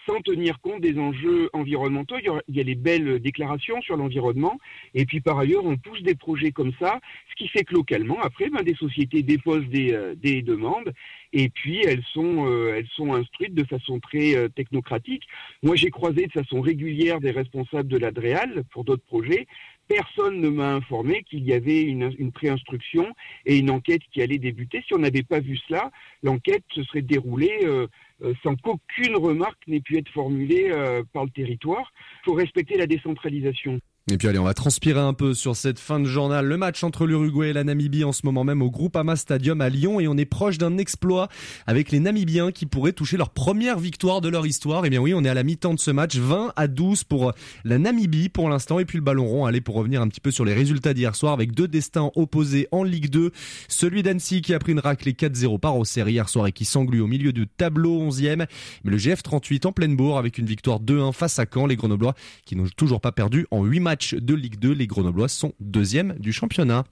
sans tenir compte des enjeux environnementaux. Il y a les belles déclarations sur l'environnement, et puis par ailleurs, on pousse des projets comme ça, ce qui fait que localement, après, ben, des sociétés déposent des, euh, des, demandes, et puis elles sont, euh, elles sont instruites de façon très euh, technocratique. Moi, j'ai croisé de façon régulière des responsables de l'ADREAL pour d'autres projets, personne ne m'a informé qu'il y avait une, une préinstruction et une enquête qui allait débuter. Si on n'avait pas vu cela, l'enquête se serait déroulée euh, euh, sans qu'aucune remarque n'ait pu être formulée euh, par le territoire. Il faut respecter la décentralisation. Et puis allez, on va transpirer un peu sur cette fin de journal. Le match entre l'Uruguay et la Namibie en ce moment même au Groupama Stadium à Lyon et on est proche d'un exploit avec les Namibiens qui pourraient toucher leur première victoire de leur histoire. Et eh bien oui, on est à la mi-temps de ce match, 20 à 12 pour la Namibie pour l'instant et puis le ballon rond. Allez, pour revenir un petit peu sur les résultats d'hier soir avec deux destins opposés en Ligue 2. Celui d'Annecy qui a pris une raclée 4-0 par Auxerre hier soir et qui s'englue au milieu du tableau 11e. Mais le GF 38 en pleine bourre avec une victoire 2-1 face à Caen. Les Grenoblois qui n'ont toujours pas perdu en 8 matchs de Ligue 2. Les Grenoblois sont deuxième du championnat.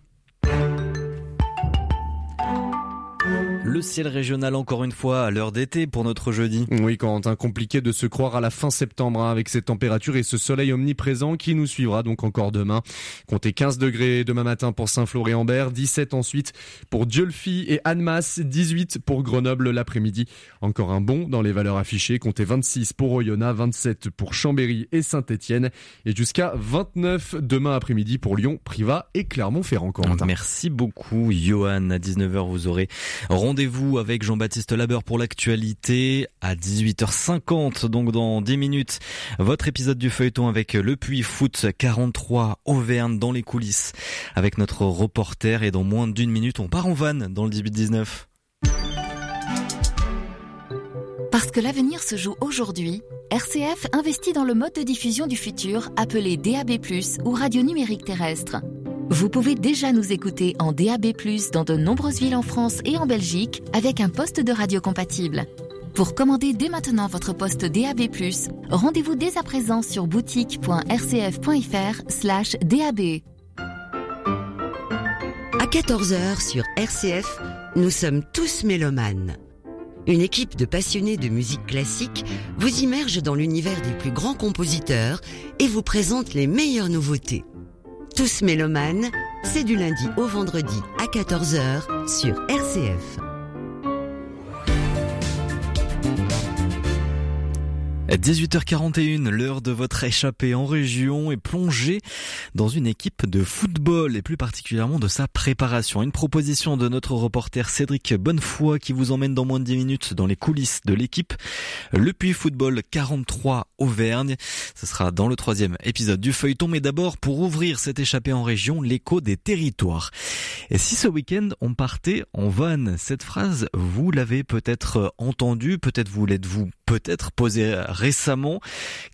Le ciel régional encore une fois à l'heure d'été pour notre jeudi. Oui, Quentin, compliqué de se croire à la fin septembre hein, avec ces températures et ce soleil omniprésent qui nous suivra donc encore demain. Comptez 15 degrés demain matin pour Saint-Flour-et-Ambert, 17 ensuite pour Diolfi et Annemasse, 18 pour Grenoble l'après-midi. Encore un bon dans les valeurs affichées, comptez 26 pour Oyonnax, 27 pour Chambéry et Saint-Étienne et jusqu'à 29 demain après-midi pour Lyon, Privas et Clermont-Ferrand. Merci beaucoup Johan. À 19h vous aurez rendez-vous avec Jean-Baptiste Labeur pour l'actualité à 18h50 donc dans 10 minutes. Votre épisode du feuilleton avec le Puy Foot 43 Auvergne dans les coulisses avec notre reporter et dans moins d'une minute on part en vanne dans le 18-19. Parce que l'avenir se joue aujourd'hui, RCF investit dans le mode de diffusion du futur appelé DAB+, ou radio numérique terrestre. Vous pouvez déjà nous écouter en DAB+, dans de nombreuses villes en France et en Belgique, avec un poste de radio compatible. Pour commander dès maintenant votre poste DAB+, rendez-vous dès à présent sur boutique.rcf.fr slash DAB. À 14h sur RCF, nous sommes tous mélomanes. Une équipe de passionnés de musique classique vous immerge dans l'univers des plus grands compositeurs et vous présente les meilleures nouveautés. Tous mélomanes, c'est du lundi au vendredi à 14h sur RCF. 18h41, l'heure de votre échappée en région est plongée dans une équipe de football et plus particulièrement de sa préparation. Une proposition de notre reporter Cédric Bonnefoy qui vous emmène dans moins de 10 minutes dans les coulisses de l'équipe. Le Puy Football 43 Auvergne. Ce sera dans le troisième épisode du feuilleton, mais d'abord pour ouvrir cette échappée en région, l'écho des territoires. Et si ce week-end on partait en van, cette phrase, vous l'avez peut-être entendue, peut-être vous l'êtes-vous peut-être posé récemment,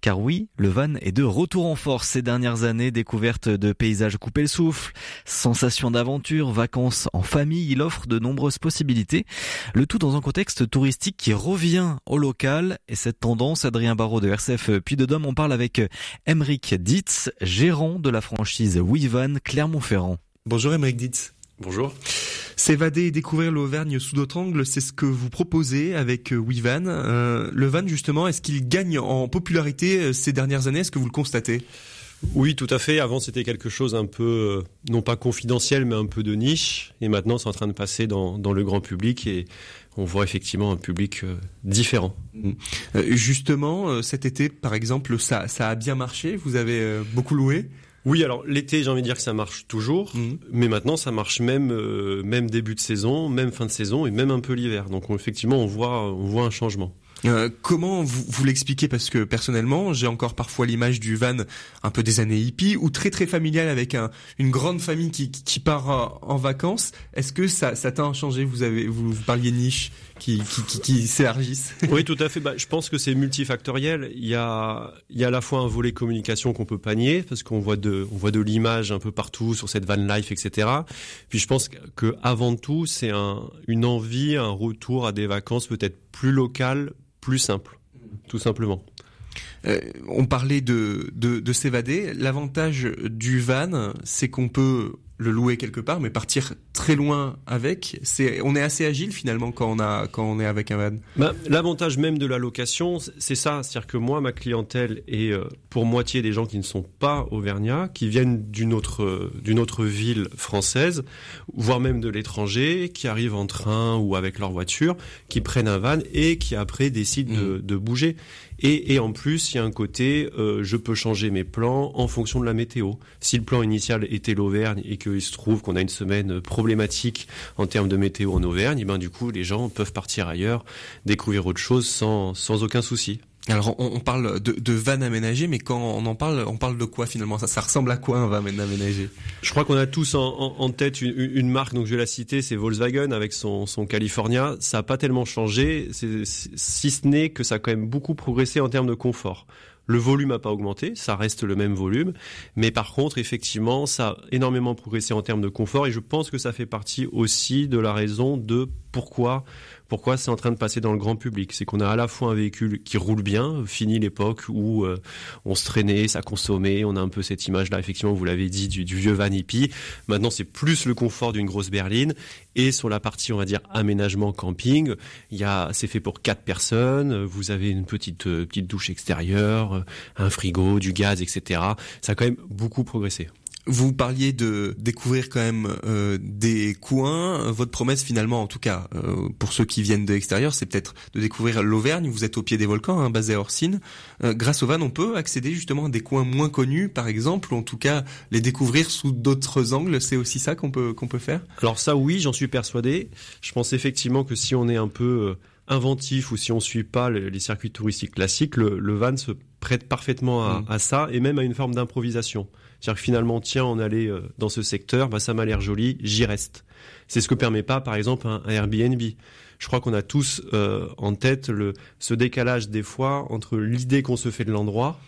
car oui, le van est de retour en force ces dernières années, découverte de paysages coupés le souffle, sensation d'aventure, vacances en famille, il offre de nombreuses possibilités, le tout dans un contexte touristique qui revient au local, et cette tendance, Adrien Barraud de RCF Puy de Dôme, on parle avec Emeric Ditz, gérant de la franchise WeVan Clermont-Ferrand. Bonjour Emeric Ditz. Bonjour. S'évader et découvrir l'Auvergne sous d'autres angles, c'est ce que vous proposez avec WeVan. Euh, le van, justement, est-ce qu'il gagne en popularité euh, ces dernières années? Est-ce que vous le constatez? Oui, tout à fait. Avant, c'était quelque chose un peu, euh, non pas confidentiel, mais un peu de niche. Et maintenant, c'est en train de passer dans, dans, le grand public et on voit effectivement un public euh, différent. Euh, justement, cet été, par exemple, ça, ça a bien marché. Vous avez beaucoup loué oui, alors l'été, j'ai envie de dire que ça marche toujours, mmh. mais maintenant ça marche même euh, même début de saison, même fin de saison et même un peu l'hiver. Donc on, effectivement, on voit on voit un changement. Euh, comment vous, vous l'expliquez? Parce que personnellement, j'ai encore parfois l'image du van un peu des années hippies ou très très familial avec un, une grande famille qui, qui part en, en vacances. Est-ce que ça, ça t'a changé? Vous avez vous, vous parliez niche qui, qui, qui, qui s'élargissent. Oui, tout à fait. Bah, je pense que c'est multifactoriel. Il y a, il y a à la fois un volet communication qu'on peut panier parce qu'on voit de, on voit de l'image un peu partout sur cette van life, etc. Puis je pense que avant tout, c'est un, une envie, un retour à des vacances peut-être plus locales, plus simples, tout simplement. Euh, on parlait de, de, de s'évader. L'avantage du van, c'est qu'on peut le louer quelque part, mais partir très loin avec, c'est, on est assez agile finalement quand on a, quand on est avec un van. Ben, l'avantage même de la location, c'est ça, c'est-à-dire que moi, ma clientèle est euh, pour moitié des gens qui ne sont pas auvergnats, qui viennent d'une autre, euh, d'une autre ville française, voire même de l'étranger, qui arrivent en train ou avec leur voiture, qui prennent un van et qui après décident de, de bouger. Et, en plus, il y a un côté, euh, je peux changer mes plans en fonction de la météo. Si le plan initial était l'Auvergne et qu'il se trouve qu'on a une semaine problématique en termes de météo en Auvergne, et ben du coup, les gens peuvent partir ailleurs, découvrir autre chose sans, sans aucun souci. Alors on, on parle de, de van aménagé, mais quand on en parle, on parle de quoi finalement? Ça, ça ressemble à quoi un van aménagé? Je crois qu'on a tous en, en, en tête une, une, marque, donc je vais la citer, c'est Volkswagen avec son, son California. Ça n'a pas tellement changé, si ce n'est que ça a quand même beaucoup progressé en termes de confort. Le volume n'a pas augmenté, ça reste le même volume, mais par contre, effectivement, ça a énormément progressé en termes de confort et je pense que ça fait partie aussi de la raison de pourquoi pourquoi c'est en train de passer dans le grand public? C'est qu'on a à la fois un véhicule qui roule bien, fini l'époque où euh, on se traînait, ça consommait, on a un peu cette image-là, effectivement, vous l'avez dit, du, vieux van hippie. Maintenant, c'est plus le confort d'une grosse berline Et sur la partie, on va dire, aménagement camping, il y a, c'est fait pour quatre personnes. Vous avez une petite euh, petite douche extérieure, un frigo, du gaz, etc. Ça a quand même beaucoup progressé. Vous parliez de découvrir quand même euh, des coins. Votre promesse finalement, en tout cas, euh, pour ceux qui viennent de l'extérieur, c'est peut-être de découvrir l'Auvergne. Vous êtes au pied des volcans, hein, basé à Orsine. Euh, grâce au van, on peut accéder justement à des coins moins connus, par exemple, ou en tout cas les découvrir sous d'autres angles. C'est aussi ça qu'on peut qu'on peut faire? Alors ça, oui, j'en suis persuadé. Je pense effectivement que si on est un peu inventif ou si on suit pas les, circuits touristiques classiques, le, van se prête parfaitement à, mm. à, ça et même à une forme d'improvisation. C'est-à-dire que finalement, tiens, on allait euh, dans ce secteur, bah, ça m'a l'air joli, j'y reste. C'est ce que permet pas, par exemple, un, Airbnb. Je crois qu'on a tous euh, en tête le, ce décalage des fois entre l'idée qu'on se fait de l'endroit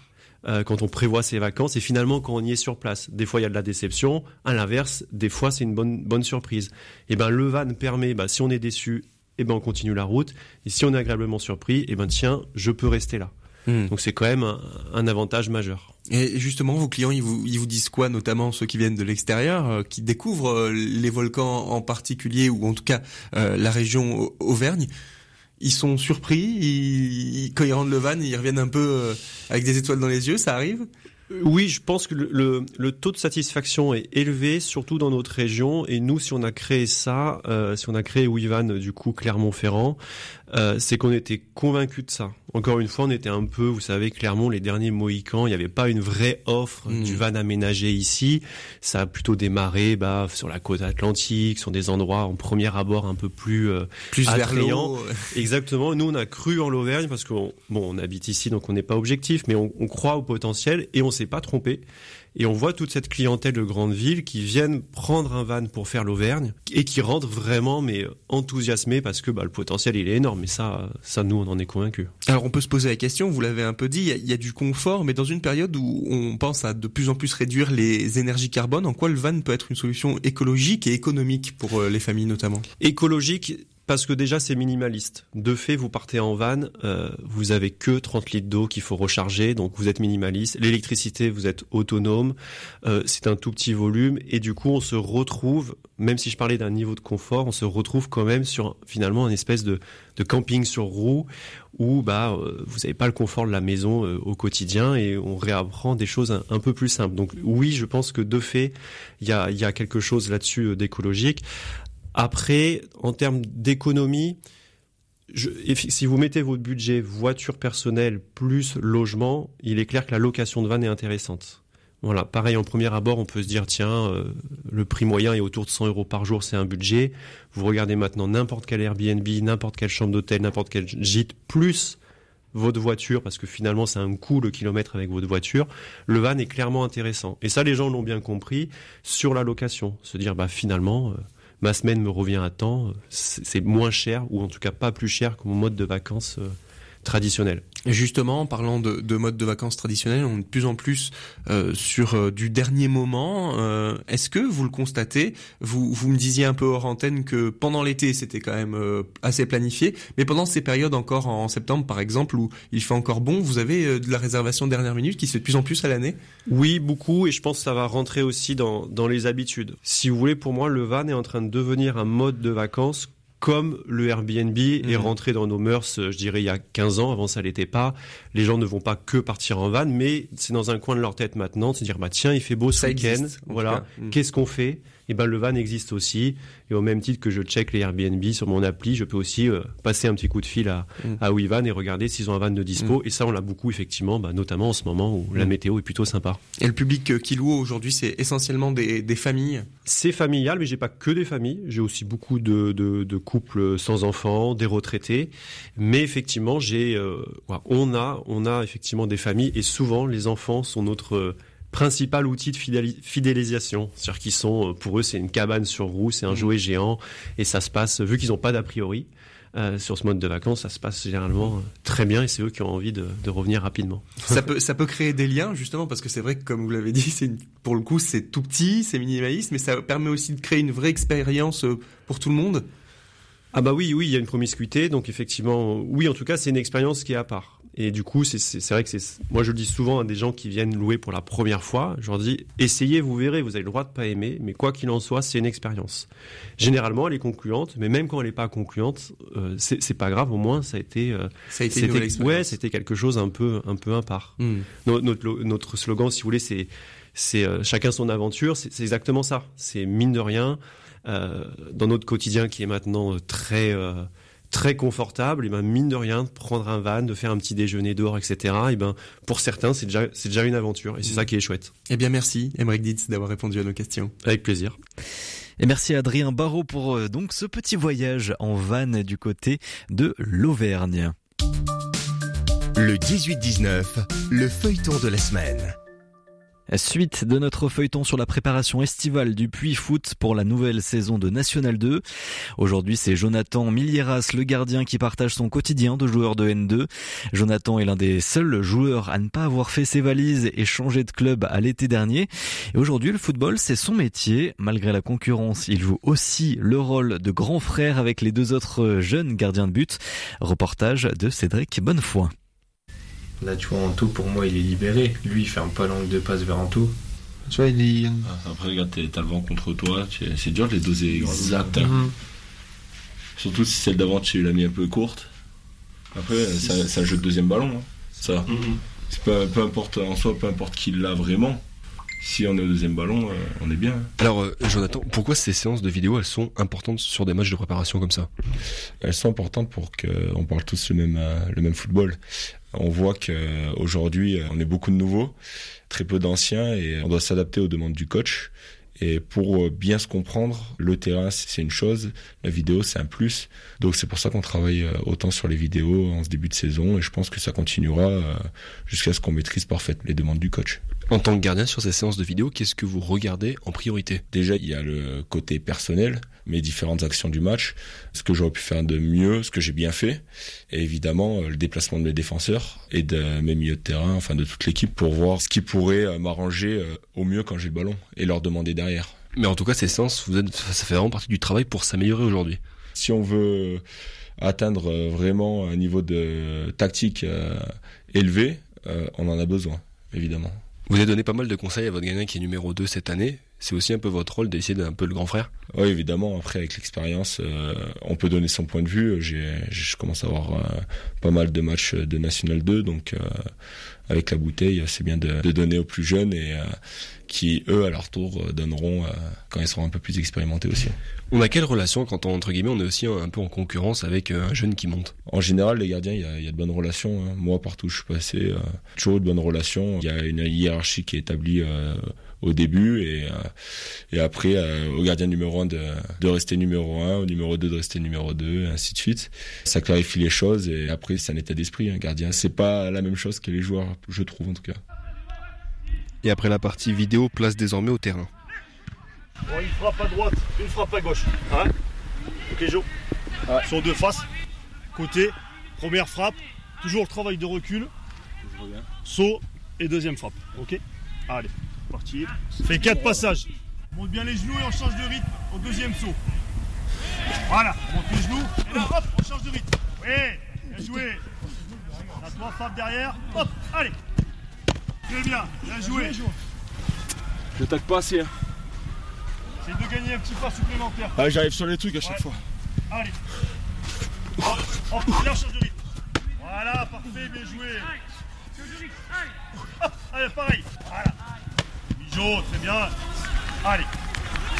euh, quand on prévoit ses vacances et finalement quand on y est sur place. Des fois il y a de la déception, à l'inverse, des fois c'est une bonne bonne surprise. Et ben le van permet, bah, si on est déçu, et ben on continue la route. Et si on est agréablement surpris, et ben tiens, je peux rester là. Hmm. Donc c'est quand même un, avantage majeur. Et justement, vos clients, ils vous, ils vous disent quoi, notamment ceux qui viennent de l'extérieur, euh, qui découvrent euh, les volcans en particulier, ou en tout cas euh, la région Auvergne? Ils sont surpris, ils, quand ils rentrent le van, ils reviennent un peu avec des étoiles dans les yeux, ça arrive? Oui, je pense que le, le, taux de satisfaction est élevé, surtout dans notre région. Et nous, si on a créé ça, euh, si on a créé Wivan, du coup, Clermont-Ferrand, euh, c'est qu'on était convaincu de ça. Encore une fois, on était un peu, vous savez, Clermont, les derniers Mohicans, il n'y avait pas une vraie offre du van aménagé ici. Ça a plutôt démarré bah, sur la côte atlantique, sur des endroits en premier abord un peu plus euh, plus attrayants. (laughs) Exactement. Nous, on a cru en l'Auvergne parce qu'on bon, on habite ici, donc on n'est pas objectif, mais on, on croit au potentiel et on s'est pas trompé. Et on voit toute cette clientèle de grandes villes qui viennent prendre un van pour faire l'Auvergne et qui rentrent vraiment mais enthousiasmés parce que bah, le potentiel il est énorme. Et ça, ça nous on en est convaincus. Alors on peut se poser la question, vous l'avez un peu dit, il y, a du confort, mais dans une période où on pense à de plus en plus réduire les énergies carbone, en quoi le van peut être une solution écologique et économique pour euh, les familles notamment? Écologique, parce que déjà c'est minimaliste. De fait, vous partez en van, euh, vous avez que 30 litres d'eau qu'il faut recharger, donc vous êtes minimaliste. L'électricité, vous êtes autonome, euh, c'est un tout petit volume, et du coup on se retrouve, même si je parlais d'un niveau de confort, on se retrouve quand même sur finalement un espèce de, de camping sur roue où bah euh, vous n'avez pas le confort de la maison euh, au quotidien et on réapprend des choses un, peu plus simples. Donc oui, je pense que de fait, il y a, y a quelque chose là-dessus euh, d'écologique. Après, en termes d'économie, si vous mettez votre budget voiture personnelle plus logement, il est clair que la location de van est intéressante. Voilà, pareil en premier abord, on peut se dire tiens, euh, le prix moyen est autour de 100 euros par jour, c'est un budget. Vous regardez maintenant n'importe quel Airbnb, n'importe quelle chambre d'hôtel, n'importe quel gîte, plus votre voiture, parce que finalement c'est un coût le kilomètre avec votre voiture, le van est clairement intéressant. Et ça, les gens l'ont bien compris sur la location. Se dire, bah finalement, euh, ma semaine me revient à temps, c'est moins cher, ou en tout cas pas plus cher que mon mode de vacances euh, traditionnel. Justement, en parlant de, de mode de vacances traditionnels, on est de plus en plus euh, sur euh, du dernier moment. Euh, Est-ce que vous le constatez? Vous, vous me disiez un peu hors antenne que pendant l'été, c'était quand même euh, assez planifié, mais pendant ces périodes encore en septembre, par exemple, où il fait encore bon, vous avez euh, de la réservation dernière minute qui se fait de plus en plus à l'année? Oui, beaucoup, et je pense que ça va rentrer aussi dans, dans les habitudes. Si vous voulez, pour moi, le van est en train de devenir un mode de vacances comme le Airbnb est mhm. rentré dans nos mœurs, euh, je dirais, il y a 15 ans. Avant, ça l'était pas. Les gens ne vont pas que partir en van, mais c'est dans un coin de leur tête maintenant de se dire, bah, tiens, il fait beau ce week-end. Voilà. Mhm. Qu'est-ce qu'on fait? Et eh ben le van existe aussi. Et au même titre que je check les Airbnb sur mon appli, je peux aussi euh, passer un petit coup de fil à, mm. à WeVan et regarder s'ils ont un van de dispo. Mm. Et ça, on l'a beaucoup effectivement, bah, notamment en ce moment où la mm. météo est plutôt sympa. Et le public euh, qui loue aujourd'hui, c'est essentiellement des, des familles? C'est familial, mais j'ai pas que des familles. J'ai aussi beaucoup de, de, de, couples sans enfants, des retraités. Mais effectivement, j'ai, euh, on a, on a effectivement des familles et souvent les enfants sont notre principal outil de fidélisation. C'est-à-dire qu'ils sont, euh, pour eux, c'est une cabane sur roue, c'est un mmh. jouet géant, et ça se passe, vu qu'ils n'ont pas d'a priori, euh, sur ce mode de vacances, ça se passe généralement euh, très bien et c'est eux qui ont envie de, de, revenir rapidement. (laughs) Ça peut, ça peut créer des liens justement parce que c'est vrai que comme vous l'avez dit, c'est pour le coup c'est tout petit, c'est minimaliste, mais ça permet aussi de créer une vraie expérience pour tout le monde? Ah bah oui, oui, il y a une promiscuité, donc effectivement, oui, en tout cas, c'est une expérience qui est à part. Et du coup, c'est vrai que c'est. Moi, je le dis souvent à des gens qui viennent louer pour la première fois. Je leur dis essayez, vous verrez, vous avez le droit de pas aimer, mais quoi qu'il en soit, c'est une expérience. Généralement, elle est concluante, mais même quand elle n'est pas concluante, euh, c'est pas grave. Au moins, ça a été. Euh, ça a été une expérience. Ouais, c'était quelque chose un peu, un peu impart. Hmm. Notre, notre, slogan, si vous voulez, c'est c'est euh, chacun son aventure. C'est exactement ça. C'est mine de rien dans notre quotidien qui est maintenant très très confortable, et ben mine de rien, de prendre un van, de faire un petit déjeuner dehors, etc. Et ben pour certains, c'est déjà c'est déjà une aventure et c'est ça qui est chouette. Eh bien merci, Emmerich Ditz d'avoir répondu à nos questions. Avec plaisir. Et merci à Adrien Barrault pour euh, donc ce petit voyage en van du côté de l'Auvergne. Le 18-19, le feuilleton de la semaine. Suite de notre feuilleton sur la préparation estivale du Puy Foot pour la nouvelle saison de National 2. Aujourd'hui, c'est Jonathan Milieras, le gardien, qui partage son quotidien de joueur de N2. Jonathan est l'un des seuls joueurs à ne pas avoir fait ses valises et changé de club à l'été dernier. Et aujourd'hui, le football, c'est son métier. Malgré la concurrence, il joue aussi le rôle de grand frère avec les deux autres jeunes gardiens de but. Reportage de Cédric Bonnefoy. Là, tu vois, Anto, pour moi, il est libéré. Lui, il ferme pas l'angle de passe vers Anto. Tu vois, il est. Ah, après, regarde, t'as le vent contre toi. C'est dur de les doser. Exact. Mhm. Surtout si celle d'avant, tu l'as mis un peu courte. Après, c'est un jeu de deuxième ballon. Hein. Ça. Mhm. peu, importe en soi, peu importe qui l'a vraiment. Si on est au deuxième ballon, euh, on est bien. Alors, euh, Jonathan, pourquoi ces séances de vidéo, elles sont importantes sur des matchs de préparation comme ça Elles sont importantes pour qu'on parle tous le même, euh, le même football. On voit qu'aujourd'hui, on est beaucoup de nouveaux, très peu d'anciens, et on doit s'adapter aux demandes du coach. Et pour bien se comprendre, le terrain c'est une chose, la vidéo c'est un plus. Donc c'est pour ça qu'on travaille autant sur les vidéos en ce début de saison et je pense que ça continuera jusqu'à ce qu'on maîtrise parfaitement les demandes du coach. En tant que gardien sur ces séances de vidéo, qu'est-ce que vous regardez en priorité? Déjà, il y a le côté personnel, mes différentes actions du match, ce que j'aurais pu faire de mieux, ce que j'ai bien fait, et évidemment euh, le déplacement de mes défenseurs et de mes milieux de terrain, enfin de toute l'équipe, pour voir ce qui pourrait euh, m'arranger euh, au mieux quand j'ai le ballon et leur demander derrière. Mais en tout cas, ces séances, vous êtes, ça fait vraiment partie du travail pour s'améliorer aujourd'hui. Si on veut atteindre vraiment un niveau de tactique élevé, on en a besoin, évidemment. Vous avez donné pas mal de conseils à votre gagnant qui est numéro 2 cette année. C'est aussi un peu votre rôle d'essayer d'un peu le grand frère Oui, évidemment. Après, avec l'expérience, euh, on peut donner son point de vue. Je commence à avoir euh, pas mal de matchs de National 2, donc euh, avec la bouteille, c'est bien de, de, donner aux plus jeunes et qui, eux, à leur tour, donneront quand ils seront un peu plus expérimentés aussi. On a quelle relation quand, on, entre guillemets, on est aussi un, peu en concurrence avec un jeune qui monte? En général, les gardiens, il y a, y a, de bonnes relations. Hein. Moi, partout où je suis passé, toujours de bonnes relations. Il y a une hiérarchie qui est établie au début et, euh, et après euh, au gardien numéro 1 de, de rester numéro 1, au numéro 2 de rester numéro 2, et ainsi de suite. Ça clarifie les choses et après c'est un état d'esprit, un gardien. C'est pas la même chose que les joueurs, je trouve en tout cas. Et après la partie vidéo, place désormais au terrain. Bon, une frappe à droite, une frappe à gauche. Hein ok Joe Sur deux faces, côté, première frappe, toujours le travail de recul, saut et deuxième frappe. Ok Allez. Parti. Fais 4 passages. Monte bien les genoux et on change de rythme au deuxième saut. Voilà, on monte les genoux et là hop, on change de rythme. Oui, bien joué. La trois frappes derrière. Hop, allez. Très bien, bien joué. Je tac pas assez. Hein. C'est de gagner un petit pas supplémentaire. Ah, j'arrive sur les trucs à chaque fois. Allez. Hop, hop, là, change de rythme. Voilà, parfait, bien joué. Hop, allez, pareil. Voilà très bien. Allez,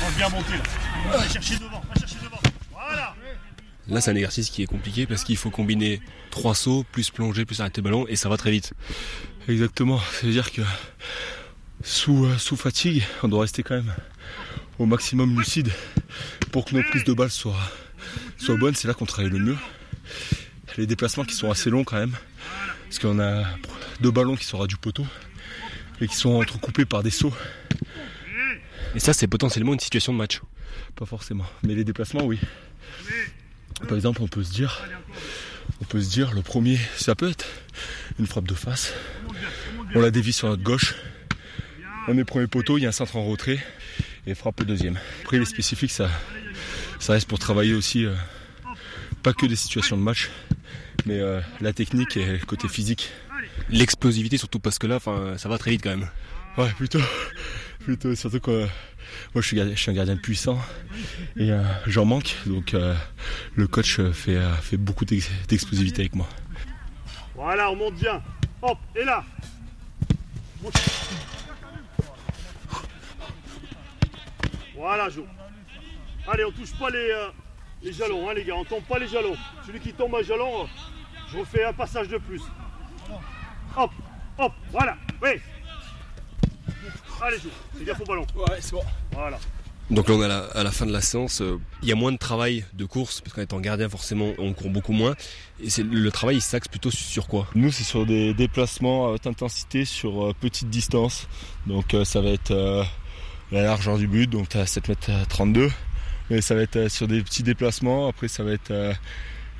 on vient monter là. Va chercher devant, va chercher devant. Voilà. Là, c'est un exercice qui est compliqué parce qu'il faut combiner trois sauts, plus plonger, plus arrêter le ballon, et ça va très vite. Exactement. C'est-à-dire que sous, euh, sous fatigue, on doit rester quand même au maximum lucide pour que nos prises de balles soient, soient bonnes. C'est là qu'on travaille le mieux. Les déplacements qui sont assez longs quand même, parce qu'on a deux ballons qui sont du poteau et qui sont entrecoupés par des sauts. Et ça, c'est potentiellement une situation de match. Pas forcément, mais les déplacements, oui. Par exemple, on peut se dire, on peut se dire, le premier, ça peut être une frappe de face. On la dévie sur notre gauche. On est premier poteau, il y a un centre en retrait et frappe le deuxième. Après, les spécifiques, ça, ça reste pour travailler aussi euh, pas que des situations de match, mais euh, la technique et le côté physique. L'explosivité surtout parce que là, enfin, ça va très vite quand même. Ouais, plutôt, (laughs) plutôt surtout que moi je suis, je suis un gardien puissant et euh, j'en manque, donc euh, le coach fait, euh, fait beaucoup d'ex- d'explosivité avec moi. Voilà, on monte bien. Hop, et là. Voilà, Jo. Allez, on touche pas les, euh, les jalons, hein, les gars. On tombe pas les jalons. Celui qui tombe à jalon, euh, je refais un passage de plus. Hop, hop, voilà. Oui. Allez. Fais gaffe au ballon. Ouais, c'est bon. Voilà. Donc là, on est à la, à la fin de la séance. euh, Il y a moins de travail de course, parce qu'en étant gardien, forcément, on court beaucoup moins. Et c'est le travail, il s'axe plutôt sur quoi? Nous, c'est sur des déplacements à haute intensité sur euh, petite distance. Donc, euh, ça va être euh, la largeur du but, donc à 7 mètres 32. Mais ça va être euh, sur des petits déplacements. Après, ça va être euh,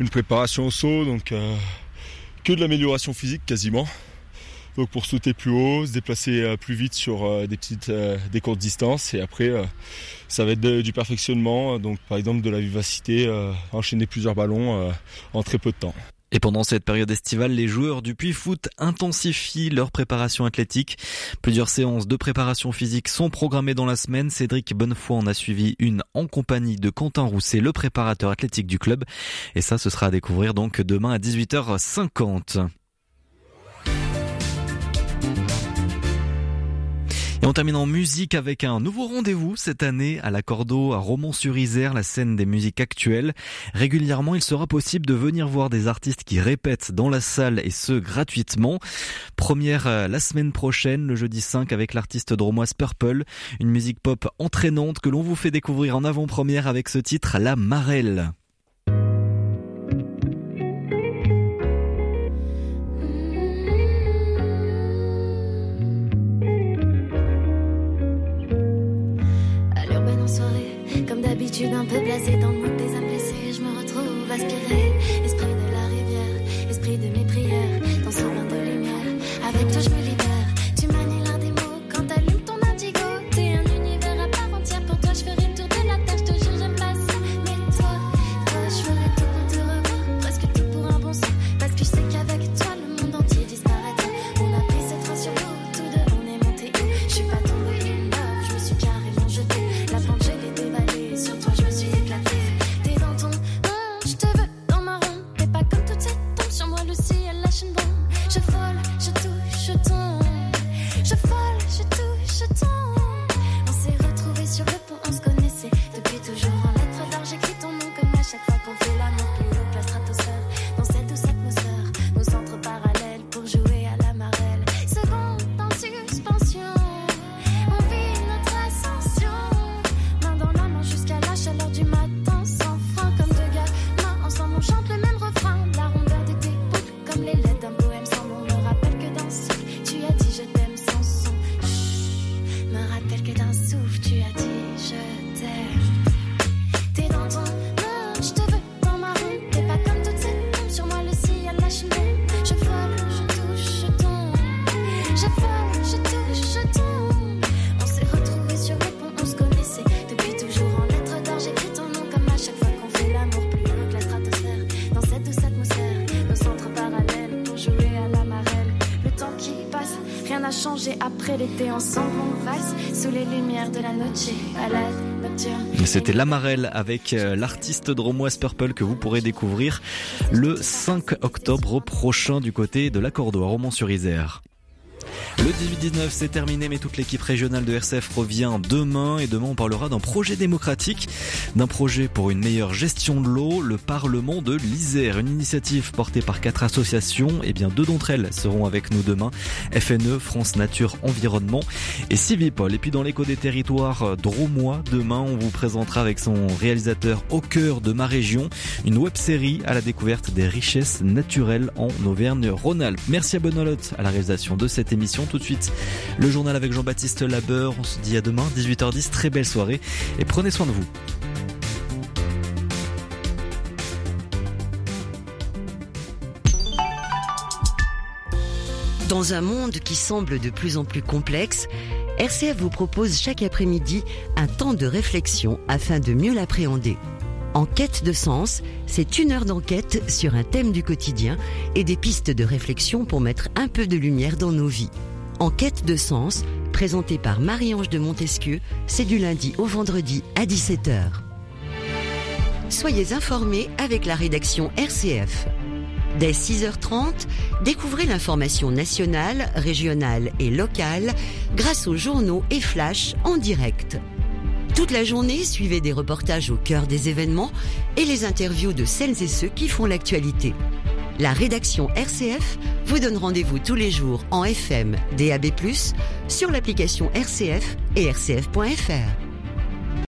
une préparation au saut, donc euh, que de l'amélioration physique quasiment. Donc pour sauter plus haut, se déplacer euh, plus vite sur euh, des petites, euh, des courtes distances. Et après, ça va être du perfectionnement. Donc par exemple de la vivacité, enchaîner plusieurs ballons en très peu de temps. Et pendant cette période estivale, les joueurs du Puy Foot intensifient leur préparation athlétique. Plusieurs séances de préparation physique sont programmées dans la semaine. Cédric Bonnefoy en a suivi une en compagnie de Quentin Rousset, le préparateur athlétique du club. Et ça, ce sera à découvrir donc demain à 18h50. Et on termine en musique avec un nouveau rendez-vous cette année à l'Accordo à Romans-sur-Isère, la scène des musiques actuelles. Régulièrement, il sera possible de venir voir des artistes qui répètent dans la salle et ce gratuitement. Première euh, la semaine prochaine, le jeudi 5 avec l'artiste dromoise Purple, une musique pop entraînante que l'on vous fait découvrir en avant-première avec ce titre La Marelle. D'habitude un peu blasé dans le mood des âmes blessées, je me retrouve aspiré, C'était Lamarelle avec euh, l'artiste dromoise Purple que vous pourrez découvrir le 5 octobre prochain du côté de l'Accordo à Romans-sur-Isère. Le 18-19 c'est terminé mais toute l'équipe régionale de RCF revient demain et demain on parlera d'un projet démocratique, d'un projet pour une meilleure gestion de l'eau, le Parlement de l'Isère, une initiative portée par quatre associations et bien deux d'entre elles seront avec nous demain, FNE, France Nature Environnement et Civipol. Et puis dans l'écho des territoires dromois, demain on vous présentera avec son réalisateur au cœur de ma région une web série à la découverte des richesses naturelles en Auvergne-Rhône-Alpes. Merci à Benoît Lotte à la réalisation de cette émission. Tout de suite, le journal avec Jean-Baptiste Labeur. On se dit à demain, 18h10. Très belle soirée et prenez soin de vous. Dans un monde qui semble de plus en plus complexe, RCF vous propose chaque après-midi un temps de réflexion afin de mieux l'appréhender. En quête de sens, c'est une heure d'enquête sur un thème du quotidien et des pistes de réflexion pour mettre un peu de lumière dans nos vies. En quête de sens, présenté par Marie-Ange de Montesquieu, c'est du lundi au vendredi à 17h. Soyez informés avec la rédaction RCF. Dès 6h30, découvrez l'information nationale, régionale et locale grâce aux journaux et flash en direct. Toute la journée, suivez des reportages au cœur des événements et les interviews de celles et ceux qui font l'actualité. La rédaction RCF vous donne rendez-vous tous les jours en FM, DAB+, sur l'application RCF et rcf.fr.